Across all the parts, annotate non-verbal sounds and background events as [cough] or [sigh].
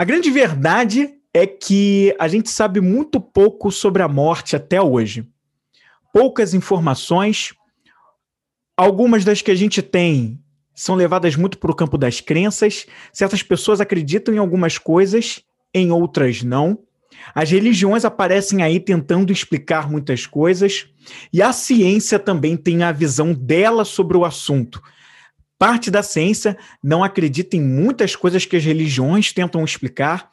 A grande verdade é que a gente sabe muito pouco sobre a morte até hoje. Poucas informações, algumas das que a gente tem são levadas muito para o campo das crenças. Certas pessoas acreditam em algumas coisas, em outras não. As religiões aparecem aí tentando explicar muitas coisas, e a ciência também tem a visão dela sobre o assunto. Parte da ciência não acredita em muitas coisas que as religiões tentam explicar,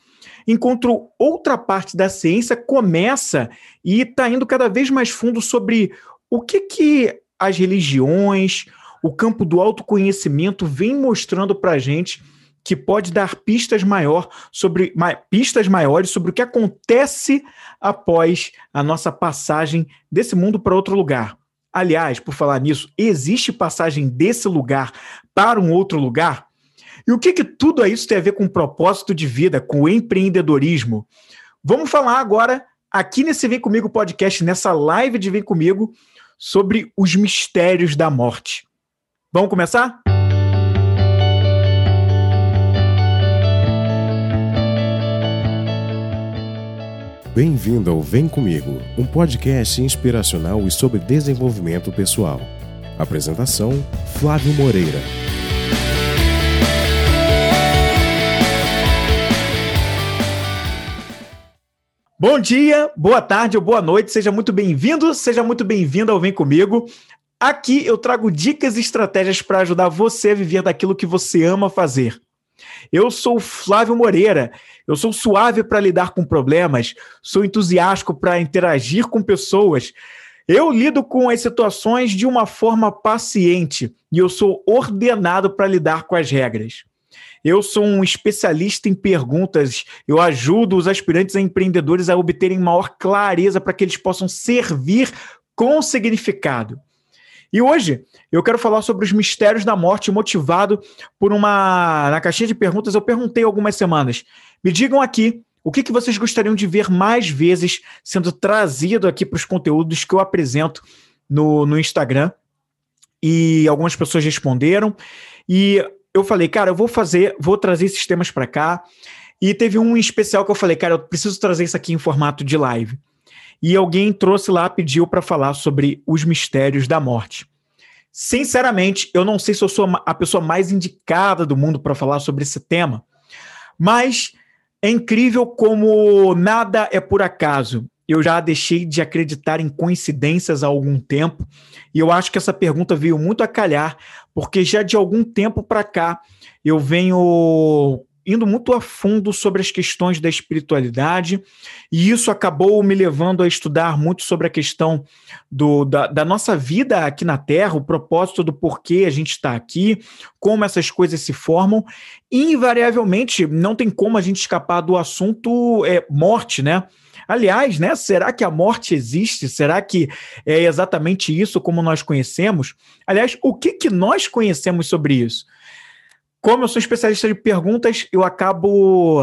enquanto outra parte da ciência começa e está indo cada vez mais fundo sobre o que, que as religiões, o campo do autoconhecimento vem mostrando para a gente que pode dar pistas maior sobre pistas maiores sobre o que acontece após a nossa passagem desse mundo para outro lugar. Aliás, por falar nisso, existe passagem desse lugar para um outro lugar? E o que, que tudo isso tem a ver com o propósito de vida, com o empreendedorismo? Vamos falar agora, aqui nesse Vem Comigo podcast, nessa live de Vem Comigo, sobre os mistérios da morte. Vamos começar? Bem-vindo ao Vem Comigo, um podcast inspiracional e sobre desenvolvimento pessoal. Apresentação: Flávio Moreira. Bom dia, boa tarde ou boa noite, seja muito bem-vindo, seja muito bem-vindo ao Vem Comigo. Aqui eu trago dicas e estratégias para ajudar você a viver daquilo que você ama fazer. Eu sou Flávio Moreira, eu sou suave para lidar com problemas, sou entusiástico para interagir com pessoas. Eu lido com as situações de uma forma paciente e eu sou ordenado para lidar com as regras. Eu sou um especialista em perguntas, eu ajudo os aspirantes a empreendedores a obterem maior clareza para que eles possam servir com significado. E hoje eu quero falar sobre os mistérios da morte, motivado por uma. Na caixinha de perguntas, eu perguntei algumas semanas. Me digam aqui o que, que vocês gostariam de ver mais vezes sendo trazido aqui para os conteúdos que eu apresento no, no Instagram. E algumas pessoas responderam. E eu falei, cara, eu vou fazer, vou trazer esses temas para cá. E teve um especial que eu falei, cara, eu preciso trazer isso aqui em formato de live e alguém trouxe lá, pediu para falar sobre os mistérios da morte. Sinceramente, eu não sei se eu sou a pessoa mais indicada do mundo para falar sobre esse tema, mas é incrível como nada é por acaso. Eu já deixei de acreditar em coincidências há algum tempo, e eu acho que essa pergunta veio muito a calhar, porque já de algum tempo para cá eu venho indo muito a fundo sobre as questões da espiritualidade, e isso acabou me levando a estudar muito sobre a questão do, da, da nossa vida aqui na Terra, o propósito do porquê a gente está aqui, como essas coisas se formam, e invariavelmente não tem como a gente escapar do assunto é, morte, né? Aliás, né, será que a morte existe? Será que é exatamente isso como nós conhecemos? Aliás, o que, que nós conhecemos sobre isso? Como eu sou especialista de perguntas, eu acabo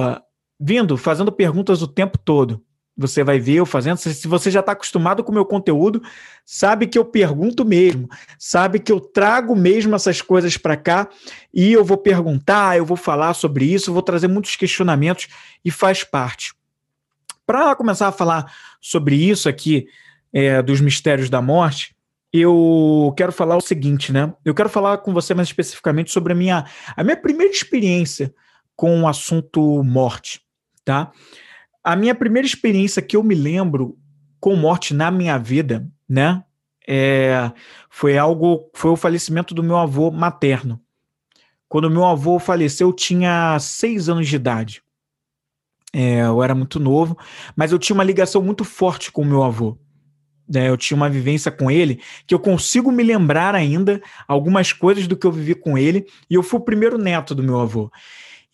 vindo, fazendo perguntas o tempo todo. Você vai ver eu fazendo. Se você já está acostumado com o meu conteúdo, sabe que eu pergunto mesmo, sabe que eu trago mesmo essas coisas para cá e eu vou perguntar, eu vou falar sobre isso, vou trazer muitos questionamentos e faz parte. Para começar a falar sobre isso aqui, é, dos mistérios da morte, eu quero falar o seguinte, né? Eu quero falar com você mais especificamente sobre a minha, a minha primeira experiência com o assunto morte, tá? A minha primeira experiência que eu me lembro com morte na minha vida, né? É, foi algo, foi o falecimento do meu avô materno. Quando meu avô faleceu, eu tinha seis anos de idade. É, eu era muito novo, mas eu tinha uma ligação muito forte com o meu avô né, eu tinha uma vivência com ele que eu consigo me lembrar ainda algumas coisas do que eu vivi com ele, e eu fui o primeiro neto do meu avô.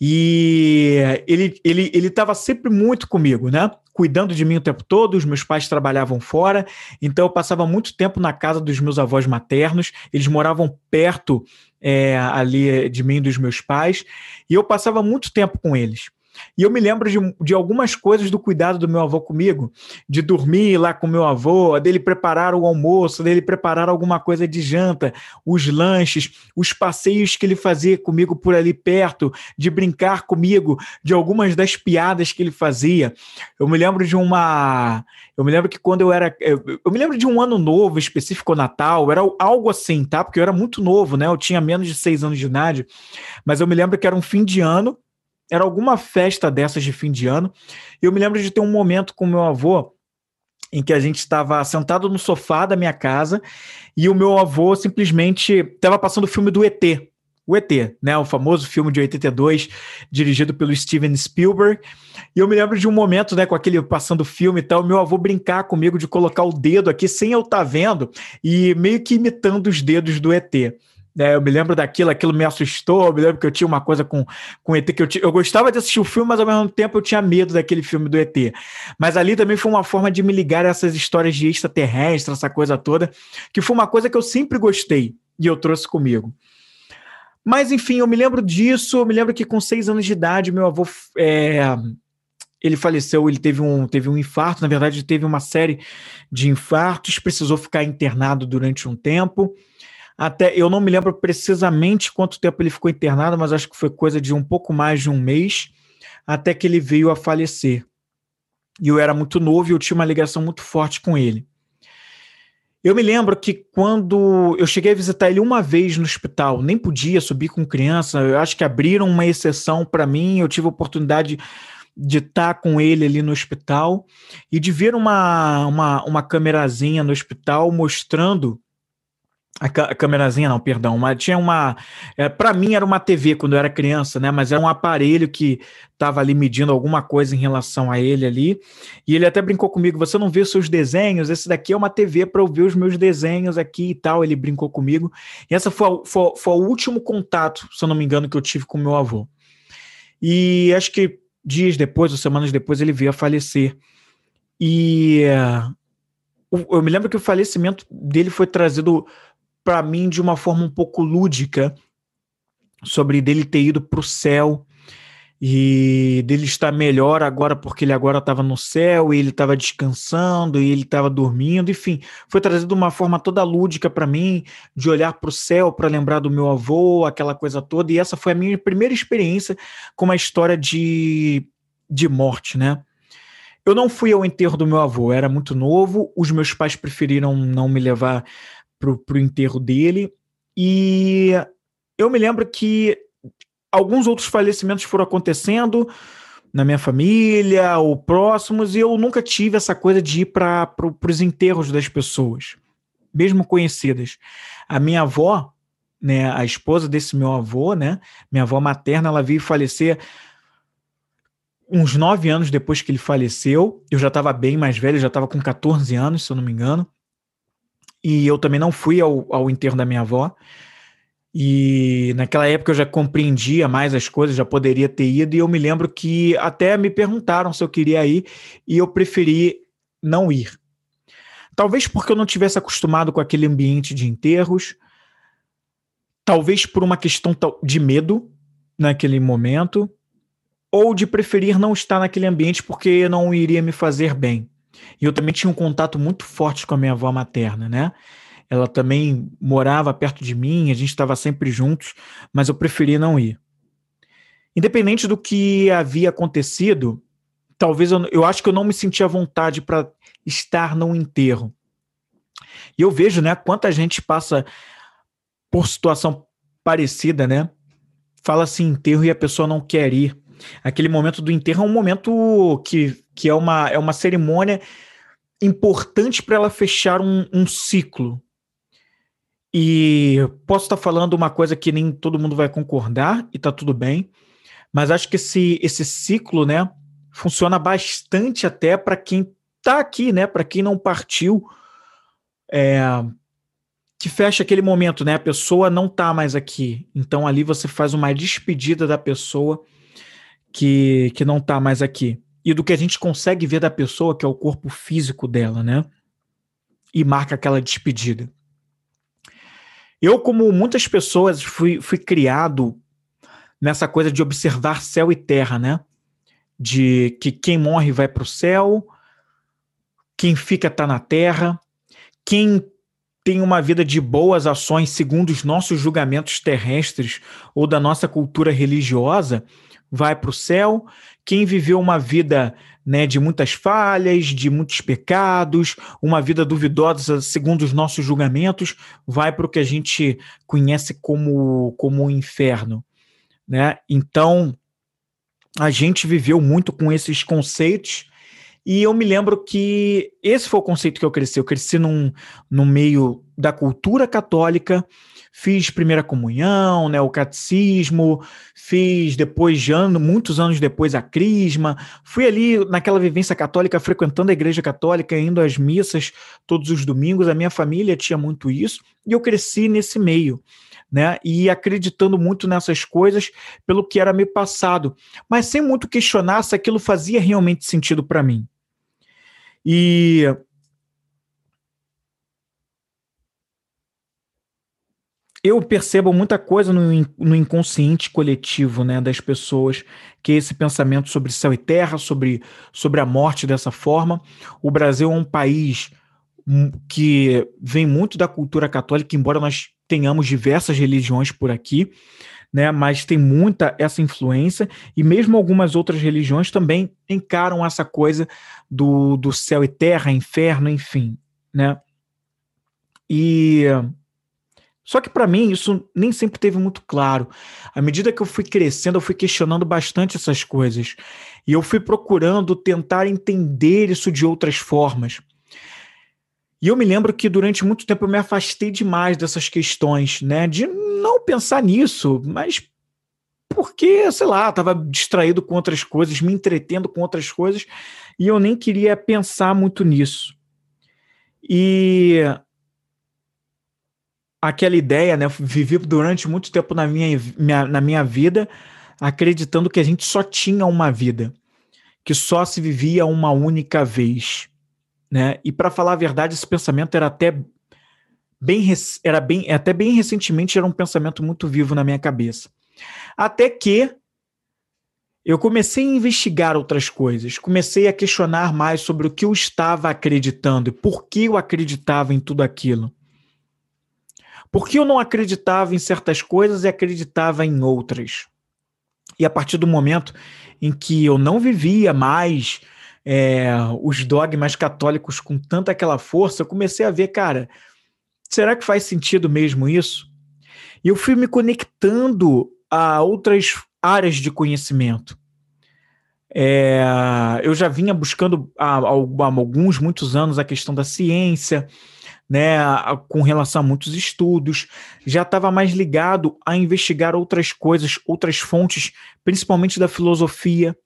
E ele ele ele estava sempre muito comigo, né? Cuidando de mim o tempo todo. Os meus pais trabalhavam fora, então eu passava muito tempo na casa dos meus avós maternos. Eles moravam perto é, ali de mim e dos meus pais, e eu passava muito tempo com eles. E eu me lembro de, de algumas coisas do cuidado do meu avô comigo, de dormir lá com meu avô, dele preparar o almoço, dele preparar alguma coisa de janta, os lanches, os passeios que ele fazia comigo por ali perto, de brincar comigo, de algumas das piadas que ele fazia. Eu me lembro de uma. Eu me lembro que quando eu era. Eu, eu me lembro de um ano novo específico, Natal, era algo assim, tá? Porque eu era muito novo, né? Eu tinha menos de seis anos de idade, mas eu me lembro que era um fim de ano era alguma festa dessas de fim de ano. E eu me lembro de ter um momento com meu avô em que a gente estava sentado no sofá da minha casa e o meu avô simplesmente estava passando o filme do ET. O ET, né? O famoso filme de 82, dirigido pelo Steven Spielberg. E eu me lembro de um momento, né, com aquele passando o filme e tal, meu avô brincar comigo de colocar o dedo aqui sem eu estar tá vendo e meio que imitando os dedos do ET. É, eu me lembro daquilo, aquilo me assustou. Eu me lembro que eu tinha uma coisa com, com ET que eu, eu gostava de assistir o filme, mas ao mesmo tempo eu tinha medo daquele filme do ET. Mas ali também foi uma forma de me ligar a essas histórias de extraterrestre, essa coisa toda, que foi uma coisa que eu sempre gostei e eu trouxe comigo. Mas enfim, eu me lembro disso. Eu me lembro que com seis anos de idade, meu avô. É, ele faleceu, ele teve um, teve um infarto, na verdade, teve uma série de infartos, precisou ficar internado durante um tempo até eu não me lembro precisamente quanto tempo ele ficou internado, mas acho que foi coisa de um pouco mais de um mês, até que ele veio a falecer. E eu era muito novo e eu tinha uma ligação muito forte com ele. Eu me lembro que quando eu cheguei a visitar ele uma vez no hospital, nem podia subir com criança, eu acho que abriram uma exceção para mim, eu tive a oportunidade de estar com ele ali no hospital e de ver uma, uma, uma câmerazinha no hospital mostrando a, câmerazinha, não, perdão. Uma, tinha uma. É, para mim era uma TV quando eu era criança, né? Mas era um aparelho que estava ali medindo alguma coisa em relação a ele ali. E ele até brincou comigo: você não vê seus desenhos? Esse daqui é uma TV para eu ver os meus desenhos aqui e tal. Ele brincou comigo. E essa foi, foi, foi o último contato, se eu não me engano, que eu tive com meu avô. E acho que dias depois, ou semanas depois, ele veio a falecer. E. Uh, eu me lembro que o falecimento dele foi trazido para mim de uma forma um pouco lúdica sobre dele ter ido para o céu e dele estar melhor agora porque ele agora estava no céu e ele estava descansando e ele estava dormindo, enfim, foi trazido de uma forma toda lúdica para mim de olhar para o céu para lembrar do meu avô, aquela coisa toda e essa foi a minha primeira experiência com uma história de de morte, né? Eu não fui ao enterro do meu avô, era muito novo, os meus pais preferiram não me levar pro, pro enterro dele. E eu me lembro que alguns outros falecimentos foram acontecendo na minha família ou próximos, e eu nunca tive essa coisa de ir para pro, os enterros das pessoas, mesmo conhecidas. A minha avó, né, a esposa desse meu avô, né, minha avó materna, ela veio falecer uns nove anos depois que ele faleceu. Eu já estava bem mais velho, já estava com 14 anos, se eu não me engano e eu também não fui ao, ao enterro da minha avó. E naquela época eu já compreendia mais as coisas, já poderia ter ido, e eu me lembro que até me perguntaram se eu queria ir, e eu preferi não ir. Talvez porque eu não tivesse acostumado com aquele ambiente de enterros, talvez por uma questão de medo naquele momento, ou de preferir não estar naquele ambiente porque não iria me fazer bem. E eu também tinha um contato muito forte com a minha avó materna, né? Ela também morava perto de mim, a gente estava sempre juntos, mas eu preferi não ir. Independente do que havia acontecido, talvez eu, eu acho que eu não me sentia à vontade para estar num enterro. E eu vejo, né, quanta gente passa por situação parecida, né? Fala assim enterro e a pessoa não quer ir. Aquele momento do enterro é um momento que que é uma, é uma cerimônia importante para ela fechar um, um ciclo. E posso estar falando uma coisa que nem todo mundo vai concordar, e tá tudo bem, mas acho que esse, esse ciclo, né, funciona bastante até para quem tá aqui, né, para quem não partiu, é, que fecha aquele momento, né, a pessoa não tá mais aqui, então ali você faz uma despedida da pessoa que, que não tá mais aqui e do que a gente consegue ver da pessoa, que é o corpo físico dela, né? E marca aquela despedida. Eu, como muitas pessoas, fui, fui criado nessa coisa de observar céu e terra, né? de que quem morre vai para o céu, quem fica está na terra, quem tem uma vida de boas ações segundo os nossos julgamentos terrestres ou da nossa cultura religiosa vai para o céu, quem viveu uma vida né, de muitas falhas, de muitos pecados, uma vida duvidosa segundo os nossos julgamentos, vai para o que a gente conhece como, como o inferno. Né? Então, a gente viveu muito com esses conceitos e eu me lembro que esse foi o conceito que eu cresci. Eu cresci num, num meio da cultura católica, fiz primeira comunhão, né, o catecismo, fiz depois de ano, muitos anos depois a crisma, fui ali naquela vivência católica, frequentando a igreja católica, indo às missas todos os domingos, a minha família tinha muito isso, e eu cresci nesse meio. Né, e acreditando muito nessas coisas pelo que era me passado, mas sem muito questionar se aquilo fazia realmente sentido para mim. E eu percebo muita coisa no, no, inconsciente coletivo né, das pessoas, que é esse pensamento sobre céu e terra, sobre, sobre a morte dessa forma. O Brasil é um país que vem muito da cultura católica, embora nós tenhamos diversas religiões por aqui, né, mas tem muita essa influência, e mesmo algumas outras religiões também encaram essa coisa do, do céu e terra, inferno, enfim. Né? E só que para mim isso nem sempre teve muito claro. À medida que eu fui crescendo, eu fui questionando bastante essas coisas. E eu fui procurando tentar entender isso de outras formas. E eu me lembro que durante muito tempo eu me afastei demais dessas questões, né? De não pensar nisso, mas porque, sei lá, estava distraído com outras coisas, me entretendo com outras coisas, e eu nem queria pensar muito nisso. E aquela ideia, né? Vivi durante muito tempo na minha, minha, na minha vida acreditando que a gente só tinha uma vida, que só se vivia uma única vez, né? E para falar a verdade, esse pensamento era até bem era bem até bem recentemente era um pensamento muito vivo na minha cabeça. Até que eu comecei a investigar outras coisas, comecei a questionar mais sobre o que eu estava acreditando e por que eu acreditava em tudo aquilo. Porque eu não acreditava em certas coisas e acreditava em outras. E a partir do momento em que eu não vivia mais é, os dogmas católicos com tanta aquela força, eu comecei a ver, cara, será que faz sentido mesmo isso? E eu fui me conectando a outras áreas de conhecimento. É, eu já vinha buscando há, há alguns, muitos anos a questão da ciência, né, com relação a muitos estudos, já estava mais ligado a investigar outras coisas, outras fontes, principalmente da filosofia.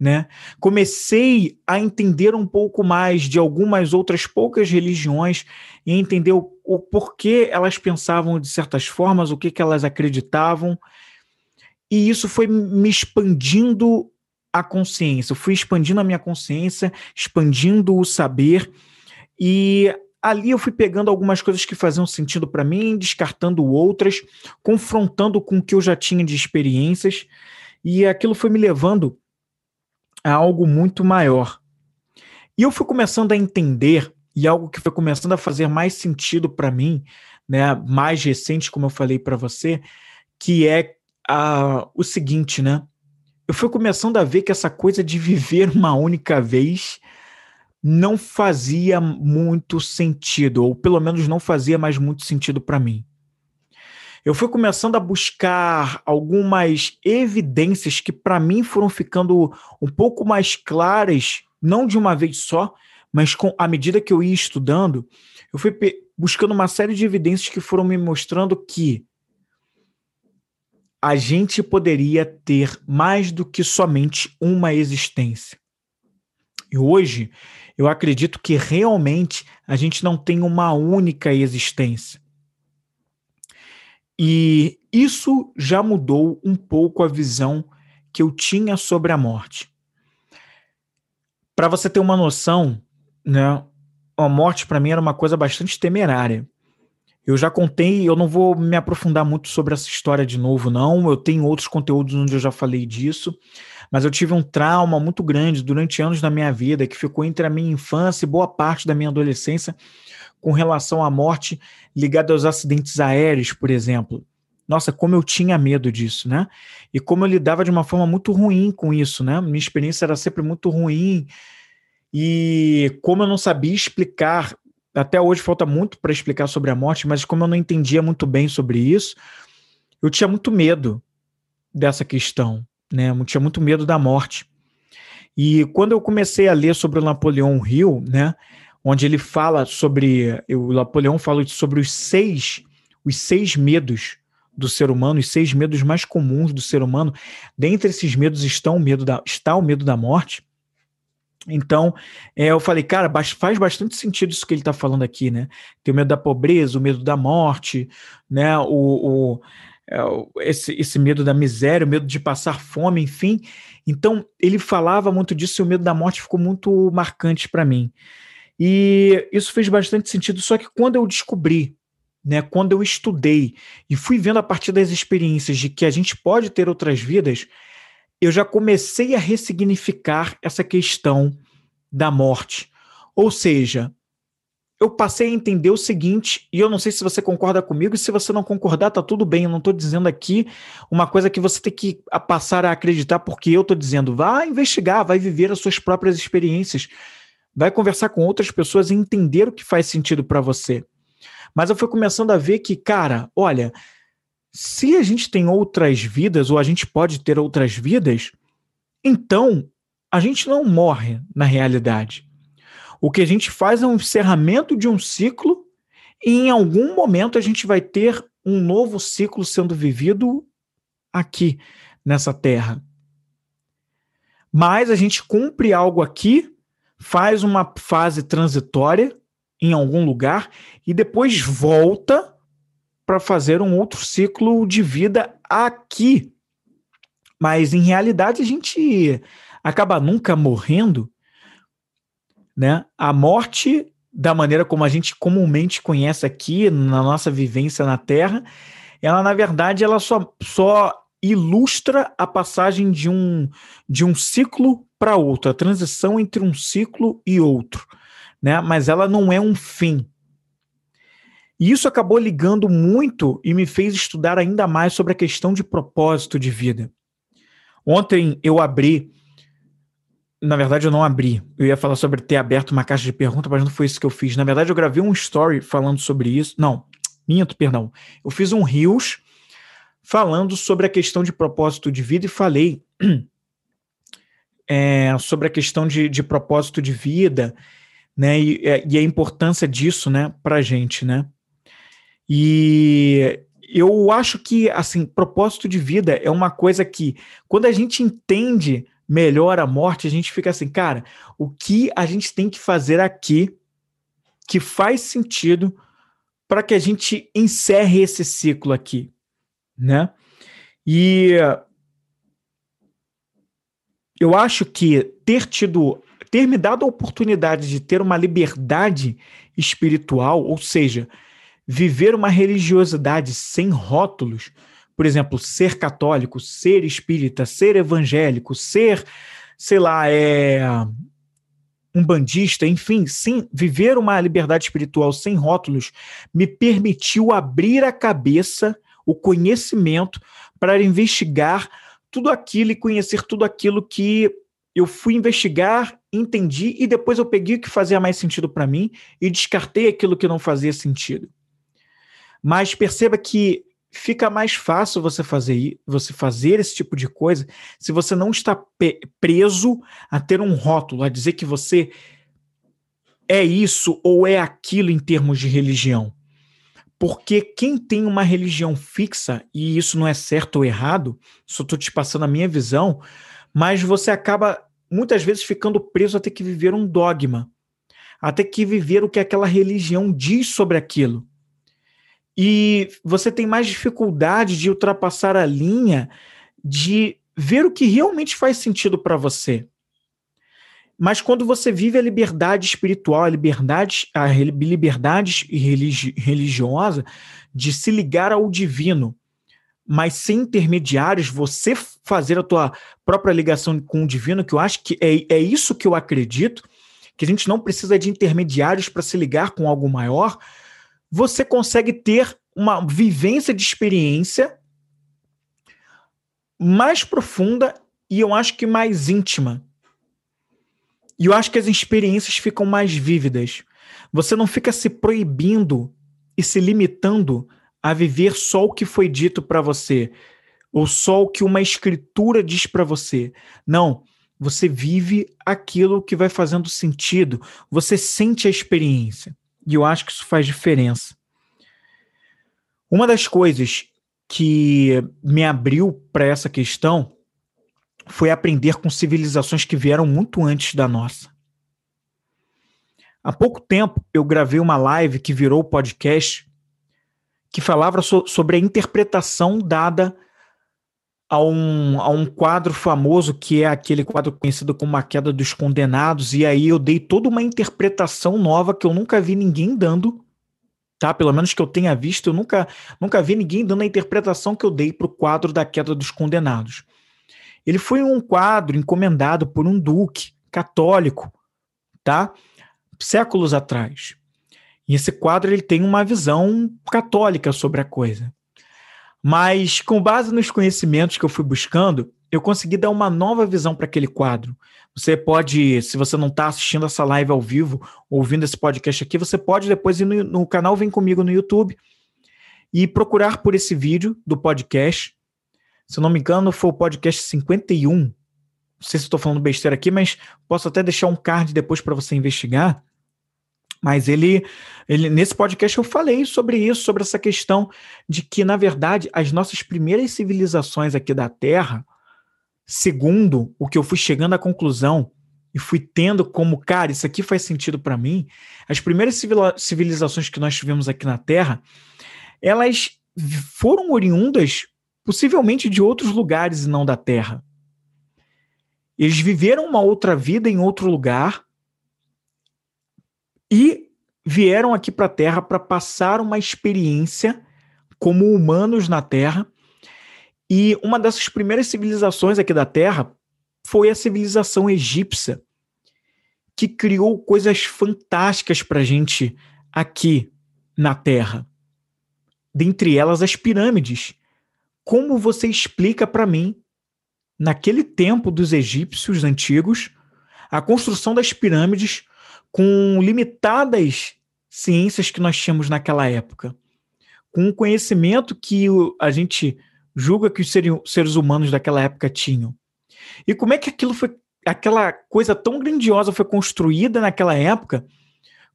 Né? Comecei a entender um pouco mais de algumas outras poucas religiões e entender o, o porquê elas pensavam de certas formas, o que, que elas acreditavam. E isso foi me expandindo a consciência, eu fui expandindo a minha consciência, expandindo o saber, e ali eu fui pegando algumas coisas que faziam sentido para mim, descartando outras, confrontando com o que eu já tinha de experiências, e aquilo foi me levando a algo muito maior. E eu fui começando a entender, e algo que foi começando a fazer mais sentido para mim, né, mais recente, como eu falei para você, que é uh, o seguinte, né? Eu fui começando a ver que essa coisa de viver [laughs] uma única vez não fazia muito sentido, ou pelo menos não fazia mais muito sentido para mim. Eu fui começando a buscar algumas evidências que para mim foram ficando um pouco mais claras, não de uma vez só, mas com à medida que eu ia estudando, eu fui buscando uma série de evidências que foram me mostrando que a gente poderia ter mais do que somente uma existência. E hoje eu acredito que realmente a gente não tem uma única existência. E isso já mudou um pouco a visão que eu tinha sobre a morte. Para você ter uma noção, né, a morte para mim era uma coisa bastante temerária. Eu já contei, eu não vou me aprofundar muito sobre essa história de novo, não. Eu tenho outros conteúdos onde eu já falei disso. Mas eu tive um trauma muito grande durante anos da minha vida, que ficou entre a minha infância e boa parte da minha adolescência, com relação à morte ligada aos acidentes aéreos, por exemplo. Nossa, como eu tinha medo disso, né? E como eu lidava de uma forma muito ruim com isso, né? Minha experiência era sempre muito ruim. E como eu não sabia explicar, até hoje falta muito para explicar sobre a morte, mas como eu não entendia muito bem sobre isso, eu tinha muito medo dessa questão, né? Tinha muito medo da morte. E quando eu comecei a ler sobre o Napoleão Hill, né, onde ele fala sobre o Napoleão fala sobre os seis os seis medos do ser humano, os seis medos mais comuns do ser humano. Dentre esses medos estão o medo da, está o medo da morte. Então, é, eu falei, cara, faz bastante sentido isso que ele está falando aqui, né? Tem o medo da pobreza, o medo da morte, né? O, o, esse, esse medo da miséria, o medo de passar fome, enfim. Então, ele falava muito disso e o medo da morte ficou muito marcante para mim. E isso fez bastante sentido, só que quando eu descobri né, quando eu estudei e fui vendo a partir das experiências de que a gente pode ter outras vidas, eu já comecei a ressignificar essa questão da morte. Ou seja, eu passei a entender o seguinte, e eu não sei se você concorda comigo, e se você não concordar, tá tudo bem. Eu não estou dizendo aqui uma coisa que você tem que passar a acreditar, porque eu estou dizendo, vá investigar, vai viver as suas próprias experiências, vai conversar com outras pessoas e entender o que faz sentido para você. Mas eu fui começando a ver que, cara, olha, se a gente tem outras vidas, ou a gente pode ter outras vidas, então a gente não morre na realidade. O que a gente faz é um encerramento de um ciclo e em algum momento a gente vai ter um novo ciclo sendo vivido aqui nessa terra. Mas a gente cumpre algo aqui, faz uma fase transitória em algum lugar e depois volta para fazer um outro ciclo de vida aqui. Mas em realidade a gente acaba nunca morrendo, né? A morte da maneira como a gente comumente conhece aqui na nossa vivência na Terra, ela na verdade ela só, só ilustra a passagem de um de um ciclo para outro, a transição entre um ciclo e outro né? Mas ela não é um fim. E isso acabou ligando muito e me fez estudar ainda mais sobre a questão de propósito de vida. Ontem eu abri, na verdade eu não abri, eu ia falar sobre ter aberto uma caixa de perguntas, mas não foi isso que eu fiz. Na verdade eu gravei um story falando sobre isso. Não, minto, perdão. Eu fiz um Rios falando sobre a questão de propósito de vida e falei [clears throat] é, sobre a questão de, de propósito de vida né? E, é, e a importância disso, né, para a gente, né? E eu acho que, assim, propósito de vida é uma coisa que, quando a gente entende melhor a morte, a gente fica assim, cara, o que a gente tem que fazer aqui que faz sentido para que a gente encerre esse ciclo aqui, né? E eu acho que ter tido ter me dado a oportunidade de ter uma liberdade espiritual, ou seja, viver uma religiosidade sem rótulos, por exemplo, ser católico, ser espírita, ser evangélico, ser, sei lá, é um bandista, enfim, sim, viver uma liberdade espiritual sem rótulos me permitiu abrir a cabeça, o conhecimento para investigar tudo aquilo e conhecer tudo aquilo que eu fui investigar, entendi e depois eu peguei o que fazia mais sentido para mim e descartei aquilo que não fazia sentido. Mas perceba que fica mais fácil você fazer você fazer esse tipo de coisa se você não está preso a ter um rótulo, a dizer que você é isso ou é aquilo em termos de religião. Porque quem tem uma religião fixa, e isso não é certo ou errado, só estou te passando a minha visão, mas você acaba muitas vezes ficando preso a ter que viver um dogma, a ter que viver o que aquela religião diz sobre aquilo. E você tem mais dificuldade de ultrapassar a linha de ver o que realmente faz sentido para você. Mas quando você vive a liberdade espiritual, a liberdade, a liberdade religi religiosa de se ligar ao divino, mas sem intermediários, você fazer a tua própria ligação com o divino, que eu acho que é, é isso que eu acredito, que a gente não precisa de intermediários para se ligar com algo maior, você consegue ter uma vivência de experiência mais profunda e eu acho que mais íntima. E eu acho que as experiências ficam mais vívidas. Você não fica se proibindo e se limitando a viver só o que foi dito para você, ou só o que uma escritura diz para você. Não, você vive aquilo que vai fazendo sentido, você sente a experiência. E eu acho que isso faz diferença. Uma das coisas que me abriu para essa questão foi aprender com civilizações que vieram muito antes da nossa. Há pouco tempo eu gravei uma live que virou podcast que falava so sobre a interpretação dada a um, a um quadro famoso que é aquele quadro conhecido como A Queda dos Condenados, e aí eu dei toda uma interpretação nova que eu nunca vi ninguém dando, tá? Pelo menos que eu tenha visto, eu nunca, nunca vi ninguém dando a interpretação que eu dei para o quadro da Queda dos Condenados. Ele foi um quadro encomendado por um duque católico, tá? Séculos atrás. E esse quadro ele tem uma visão católica sobre a coisa. Mas com base nos conhecimentos que eu fui buscando, eu consegui dar uma nova visão para aquele quadro. Você pode, se você não está assistindo essa live ao vivo, ouvindo esse podcast aqui, você pode depois ir no, no canal Vem Comigo no YouTube e procurar por esse vídeo do podcast. Se eu não me engano, foi o podcast 51. Não sei se estou falando besteira aqui, mas posso até deixar um card depois para você investigar. Mas ele, ele, nesse podcast eu falei sobre isso, sobre essa questão de que, na verdade, as nossas primeiras civilizações aqui da Terra, segundo o que eu fui chegando à conclusão e fui tendo como, cara, isso aqui faz sentido para mim, as primeiras civilizações que nós tivemos aqui na Terra, elas foram oriundas possivelmente de outros lugares e não da Terra. Eles viveram uma outra vida em outro lugar e vieram aqui para a Terra para passar uma experiência como humanos na Terra. E uma dessas primeiras civilizações aqui da Terra foi a civilização egípcia, que criou coisas fantásticas para a gente aqui na Terra. Dentre elas, as pirâmides. Como você explica para mim, naquele tempo dos egípcios antigos, a construção das pirâmides com limitadas ciências que nós tínhamos naquela época, com o conhecimento que a gente julga que os seres humanos daquela época tinham. E como é que aquilo foi, aquela coisa tão grandiosa foi construída naquela época,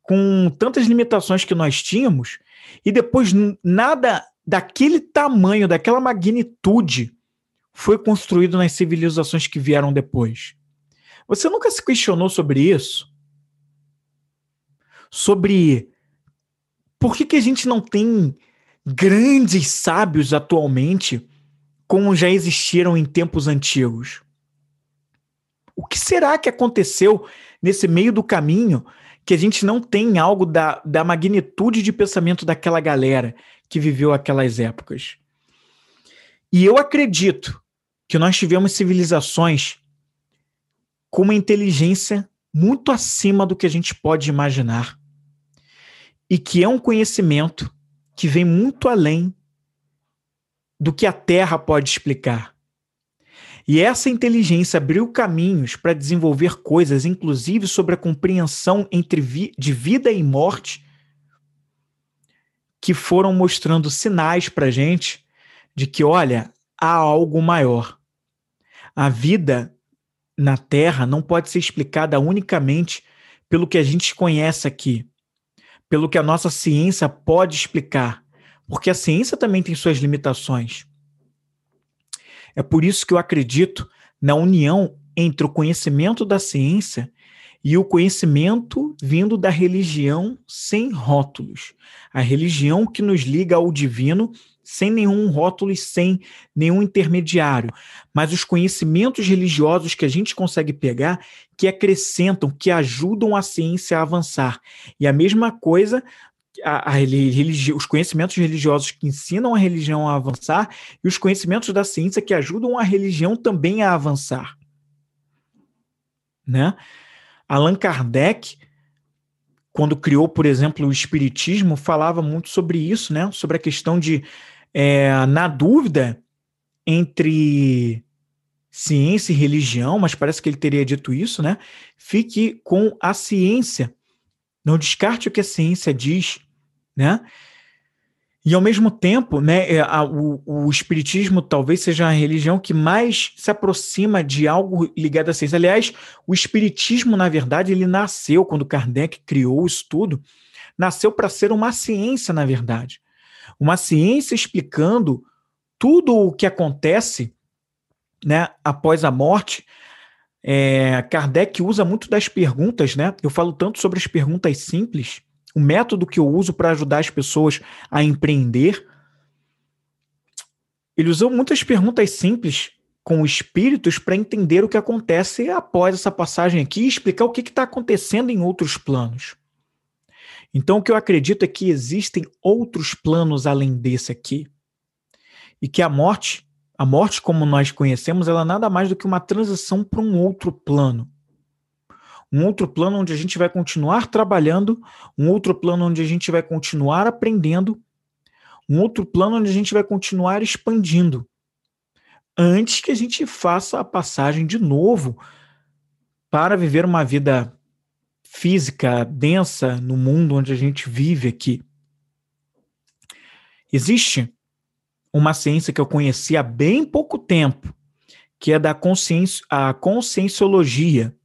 com tantas limitações que nós tínhamos, e depois nada daquele tamanho, daquela magnitude, foi construído nas civilizações que vieram depois. Você nunca se questionou sobre isso? Sobre por que, que a gente não tem grandes sábios atualmente como já existiram em tempos antigos. O que será que aconteceu nesse meio do caminho que a gente não tem algo da, da magnitude de pensamento daquela galera que viveu aquelas épocas? E eu acredito que nós tivemos civilizações com uma inteligência muito acima do que a gente pode imaginar e que é um conhecimento que vem muito além do que a Terra pode explicar. E essa inteligência abriu caminhos para desenvolver coisas, inclusive sobre a compreensão entre vi de vida e morte, que foram mostrando sinais para gente de que, olha, há algo maior. A vida na Terra não pode ser explicada unicamente pelo que a gente conhece aqui pelo que a nossa ciência pode explicar, porque a ciência também tem suas limitações. É por isso que eu acredito na união entre o conhecimento da ciência e o conhecimento vindo da religião sem rótulos. A religião que nos liga ao divino sem nenhum rótulo e sem nenhum intermediário. Mas os conhecimentos religiosos que a gente consegue pegar, que acrescentam, que ajudam a ciência a avançar. E a mesma coisa a, a religi os conhecimentos religiosos que ensinam a religião a avançar e os conhecimentos da ciência que ajudam a religião também a avançar. Né? Allan Kardec, quando criou, por exemplo, o Espiritismo, falava muito sobre isso, né? sobre a questão de, é, na dúvida entre ciência e religião, mas parece que ele teria dito isso, né? Fique com a ciência. Não descarte o que a ciência diz, né? E ao mesmo tempo, né, é, a, o, o, Espiritismo talvez seja a religião que mais se aproxima de algo ligado à ciência. Aliás, o Espiritismo, na verdade, ele nasceu, quando Kardec criou o estudo, nasceu para ser uma ciência, na verdade. Uma ciência explicando tudo o que acontece né, após a morte. É, Kardec usa muito das perguntas, né? Eu falo tanto sobre as perguntas simples o método que eu uso para ajudar as pessoas a empreender. Ele usou muitas perguntas simples com espíritos para entender o que acontece após essa passagem aqui e explicar o que está acontecendo em outros planos. Então, o que eu acredito é que existem outros planos além desse aqui. E que a morte, a morte como nós conhecemos, ela é nada mais do que uma transição para um outro plano um outro plano onde a gente vai continuar trabalhando, um outro plano onde a gente vai continuar aprendendo, um outro plano onde a gente vai continuar expandindo, antes que a gente faça a passagem de novo para viver uma vida física densa no mundo onde a gente vive aqui. Existe uma ciência que eu conheci há bem pouco tempo, que é da consciência, a conscienciologia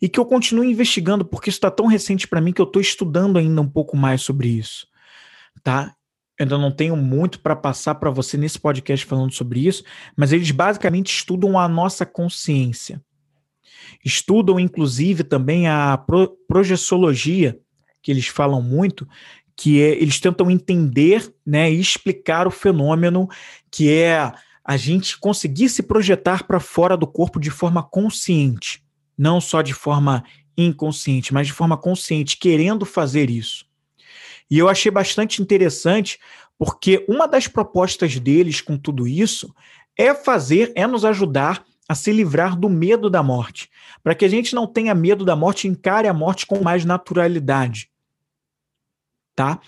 e que eu continuo investigando, porque isso está tão recente para mim que eu estou estudando ainda um pouco mais sobre isso. Tá? Eu ainda não tenho muito para passar para você nesse podcast falando sobre isso, mas eles basicamente estudam a nossa consciência. Estudam, inclusive, também a pro projeciologia, que eles falam muito, que é, eles tentam entender né, e explicar o fenômeno que é a gente conseguir se projetar para fora do corpo de forma consciente não só de forma inconsciente, mas de forma consciente, querendo fazer isso. E eu achei bastante interessante, porque uma das propostas deles com tudo isso é fazer, é nos ajudar a se livrar do medo da morte, para que a gente não tenha medo da morte, encare a morte com mais naturalidade. Tá?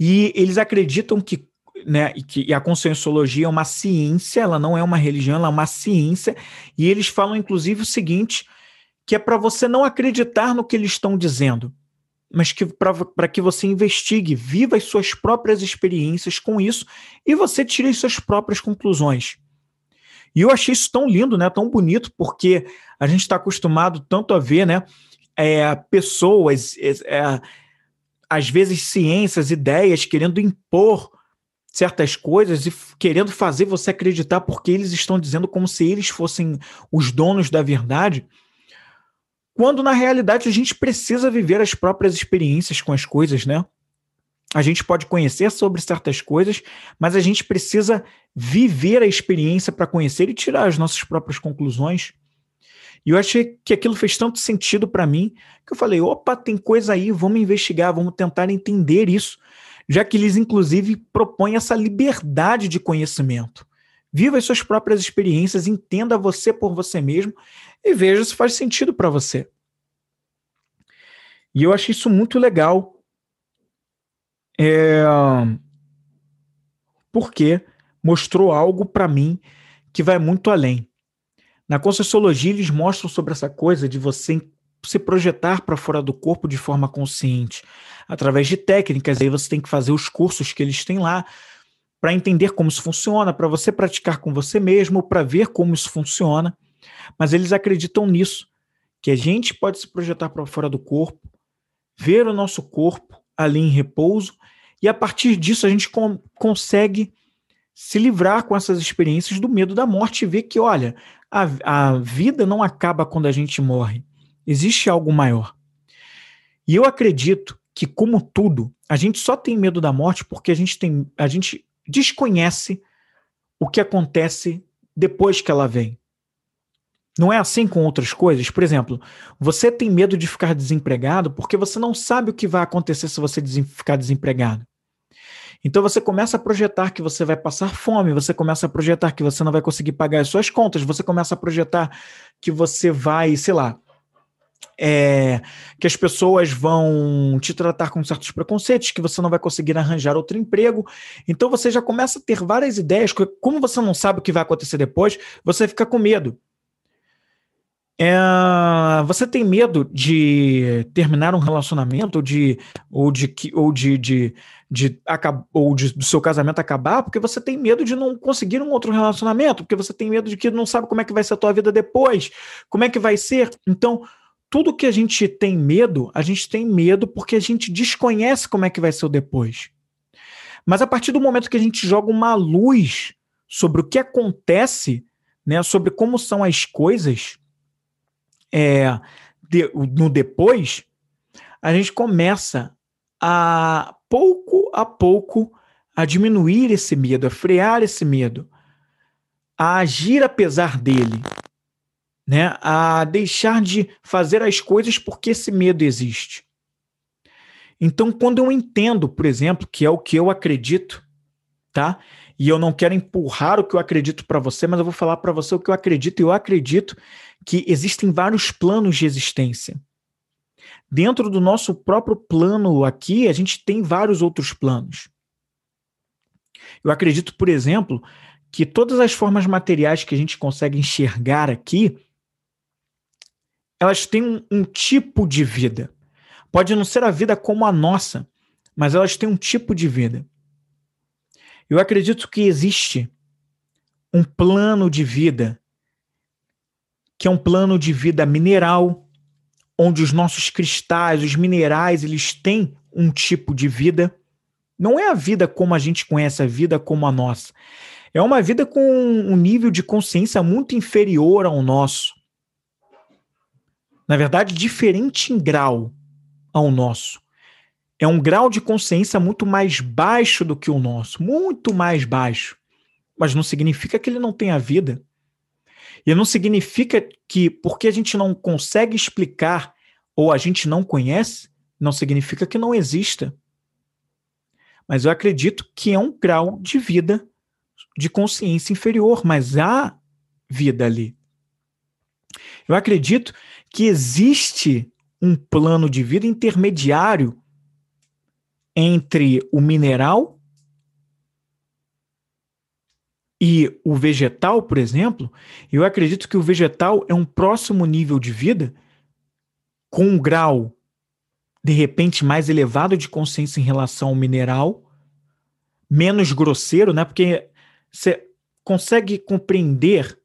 E eles acreditam que né, que e a conscienciologia é uma ciência, ela não é uma religião, ela é uma ciência, e eles falam inclusive o seguinte, que é para você não acreditar no que eles estão dizendo, mas que para que você investigue, viva as suas próprias experiências com isso e você tire as suas próprias conclusões. E eu achei isso tão lindo, né, tão bonito, porque a gente está acostumado tanto a ver, né, é, pessoas, é, é, às vezes ciências, ideias querendo impor certas coisas e querendo fazer você acreditar porque eles estão dizendo como se eles fossem os donos da verdade quando na realidade a gente precisa viver as próprias experiências com as coisas, né? A gente pode conhecer sobre certas coisas, mas a gente precisa viver a experiência para conhecer e tirar as nossas próprias conclusões. E eu achei que aquilo fez tanto sentido para mim que eu falei: opa, tem coisa aí, vamos investigar, vamos tentar entender isso, já que eles, inclusive, propõem essa liberdade de conhecimento. Viva as suas próprias experiências, entenda você por você mesmo e veja se faz sentido para você. E eu achei isso muito legal. É... Porque mostrou algo para mim que vai muito além. Na Conscienciologia, eles mostram sobre essa coisa de você se projetar para fora do corpo de forma consciente, através de técnicas. Aí você tem que fazer os cursos que eles têm lá para entender como isso funciona, para você praticar com você mesmo, para ver como isso funciona. Mas eles acreditam nisso, que a gente pode se projetar para fora do corpo, ver o nosso corpo ali em repouso, e a partir disso a gente com, consegue se livrar com essas experiências do medo da morte e ver que, olha, a, a vida não acaba quando a gente morre. Existe algo maior. E eu acredito que, como tudo, a gente só tem medo da morte porque a gente tem. A gente desconhece o que acontece depois que ela vem. Não é assim com outras coisas? Por exemplo, você tem medo de ficar desempregado porque você não sabe o que vai acontecer se você ficar desempregado. Então você começa a projetar que você vai passar fome, você começa a projetar que você não vai conseguir pagar as suas contas, você começa a projetar que você vai, sei lá, é, que as pessoas vão te tratar com certos preconceitos, que você não vai conseguir arranjar outro emprego. Então você já começa a ter várias ideias. Como você não sabe o que vai acontecer depois, você fica com medo. É, você tem medo de terminar um relacionamento ou de ou de ou de, de, de, ou de do seu casamento acabar porque você tem medo de não conseguir um outro relacionamento, porque você tem medo de que não sabe como é que vai ser a tua vida depois, como é que vai ser. Então, tudo que a gente tem medo, a gente tem medo porque a gente desconhece como é que vai ser o depois. Mas a partir do momento que a gente joga uma luz sobre o que acontece, né, sobre como são as coisas, é, de, no depois, a gente começa a pouco a pouco a diminuir esse medo, a frear esse medo, a agir apesar dele, né? A deixar de fazer as coisas porque esse medo existe. Então, quando eu entendo, por exemplo, que é o que eu acredito, tá? E eu não quero empurrar o que eu acredito para você, mas eu vou falar para você o que eu acredito. E eu acredito que existem vários planos de existência. Dentro do nosso próprio plano aqui, a gente tem vários outros planos. Eu acredito, por exemplo, que todas as formas materiais que a gente consegue enxergar aqui, elas têm um, um tipo de vida. Pode não ser a vida como a nossa, mas elas têm um tipo de vida. Eu acredito que existe um plano de vida que é um plano de vida mineral, onde os nossos cristais, os minerais, eles têm um tipo de vida. Não é a vida como a gente conhece, a vida como a nossa. É uma vida com um nível de consciência muito inferior ao nosso. Na verdade, diferente em grau ao nosso. É um grau de consciência muito mais baixo do que o nosso, muito mais baixo. Mas não significa que ele não tenha vida. E não significa que porque a gente não consegue explicar ou a gente não conhece, não significa que não exista. Mas eu acredito que é um grau de vida, de consciência inferior, mas há vida ali. Eu acredito que existe um plano de vida intermediário entre o mineral e o vegetal, por exemplo, eu acredito que o vegetal é um próximo nível de vida com um grau de repente mais elevado de consciência em relação ao mineral, menos grosseiro, né? Porque você consegue compreender,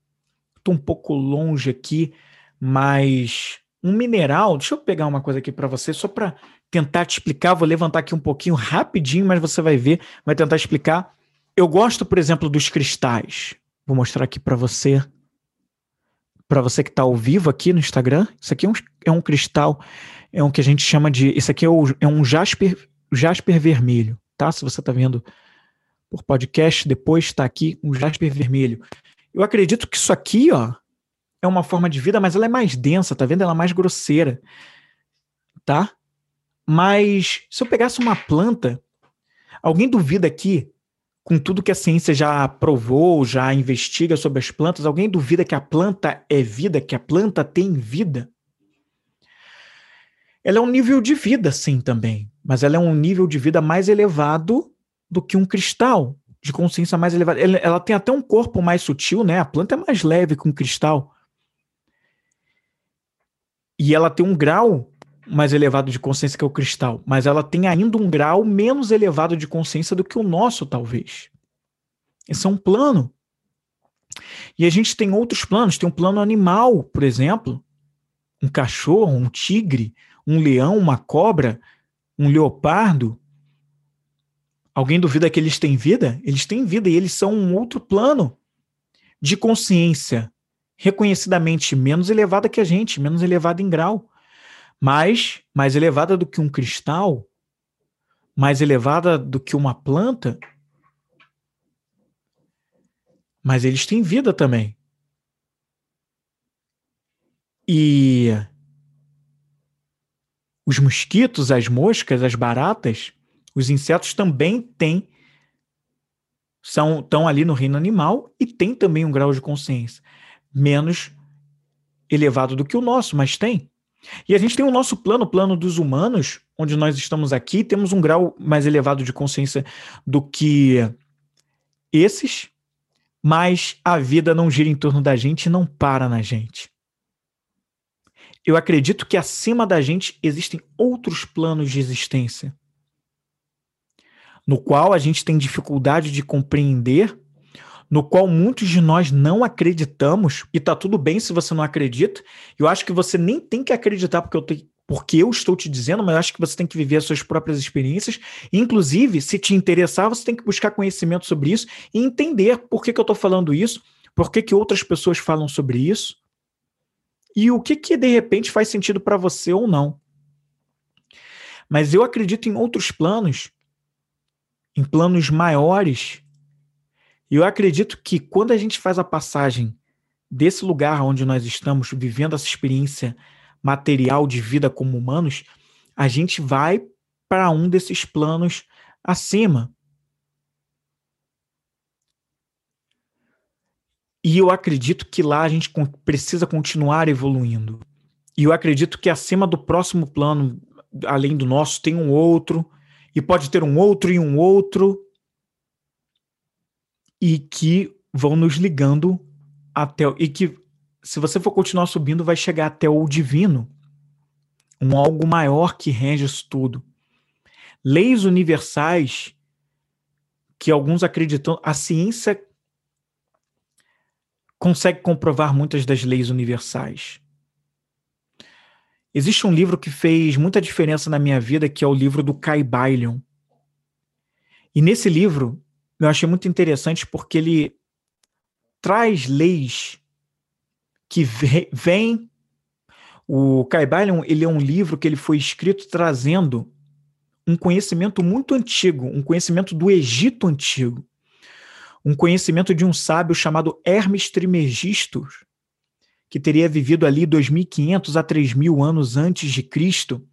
estou um pouco longe aqui, mas um mineral, deixa eu pegar uma coisa aqui para você só para tentar te explicar, vou levantar aqui um pouquinho rapidinho, mas você vai ver, vai tentar explicar eu gosto, por exemplo, dos cristais. Vou mostrar aqui para você. Para você que está ao vivo aqui no Instagram, isso aqui é um, é um cristal, é um que a gente chama de. Isso aqui é, o, é um jasper, jasper vermelho, tá? Se você está vendo por podcast, depois está aqui um jasper vermelho. Eu acredito que isso aqui, ó, é uma forma de vida, mas ela é mais densa, tá vendo? Ela é mais grosseira, tá? Mas se eu pegasse uma planta, alguém duvida aqui com tudo que a ciência já provou, já investiga sobre as plantas, alguém duvida que a planta é vida, que a planta tem vida? Ela é um nível de vida, sim, também, mas ela é um nível de vida mais elevado do que um cristal, de consciência mais elevada. Ela, tem até um corpo mais sutil, né? A planta é mais leve que um cristal. E ela tem um grau mais elevado de consciência que o cristal, mas ela tem ainda um grau menos elevado de consciência do que o nosso, talvez. Esse é um plano. E a gente tem outros planos. Tem um plano animal, por exemplo. Um cachorro, um tigre, um leão, uma cobra, um leopardo. Alguém duvida que eles têm vida? Eles têm vida e eles são um outro plano de consciência, reconhecidamente menos elevada que a gente, menos elevada em grau mais, mais elevada do que um cristal, mais elevada do que uma planta, mas eles têm vida também. E os mosquitos, as moscas, as baratas, os insetos também têm são estão ali no reino animal e tem também um grau de consciência menos elevado do que o nosso, mas tem. E a gente tem o nosso plano, o plano dos humanos, onde nós estamos aqui, temos um grau mais elevado de consciência do que esses, mas a vida não gira em torno da gente e não para na gente. Eu acredito que acima da gente existem outros planos de existência, no qual a gente tem dificuldade de compreender no qual muitos de nós não acreditamos, e tá tudo bem se você não acredita. Eu acho que você nem tem que acreditar porque eu, porque eu estou te dizendo, mas eu acho que você tem que viver as suas próprias experiências. Inclusive, se te interessar, você tem que buscar conhecimento sobre isso e entender por que, que eu estou falando isso, por que, que outras pessoas falam sobre isso, e o que, que de repente faz sentido para você ou não. Mas eu acredito em outros planos, em planos maiores e eu acredito que quando a gente faz a passagem desse lugar onde nós estamos vivendo essa experiência material de vida como humanos, a gente vai para um desses planos acima. E eu acredito que lá a gente precisa continuar evoluindo. E eu acredito que acima do próximo plano, além do nosso, tem um outro, e pode ter um outro e um outro, e que vão nos ligando até e que se você for continuar subindo vai chegar até o divino, um algo maior que rege isso tudo. Leis universais que alguns acreditam, a ciência consegue comprovar muitas das leis universais. Existe um livro que fez muita diferença na minha vida, que é o livro do Kai Bailion. E nesse livro, eu achei muito interessante porque ele traz leis que vêm. O Caibalion, ele é um livro que ele foi escrito trazendo um conhecimento muito antigo, um conhecimento do Egito antigo, um conhecimento de um sábio chamado Hermes Trismegisto, que teria vivido ali 2.500 a 3.000 anos antes de Cristo,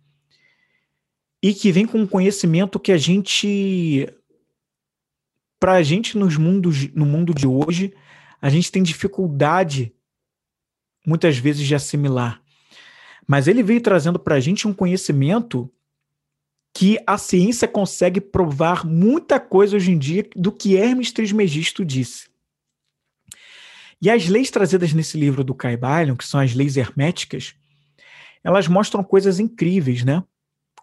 e que vem com um conhecimento que a gente para a gente nos mundos, no mundo de hoje, a gente tem dificuldade muitas vezes de assimilar. Mas ele veio trazendo para a gente um conhecimento que a ciência consegue provar muita coisa hoje em dia do que Hermes Trismegisto disse. E as leis trazidas nesse livro do Caibalion, que são as leis herméticas, elas mostram coisas incríveis, né?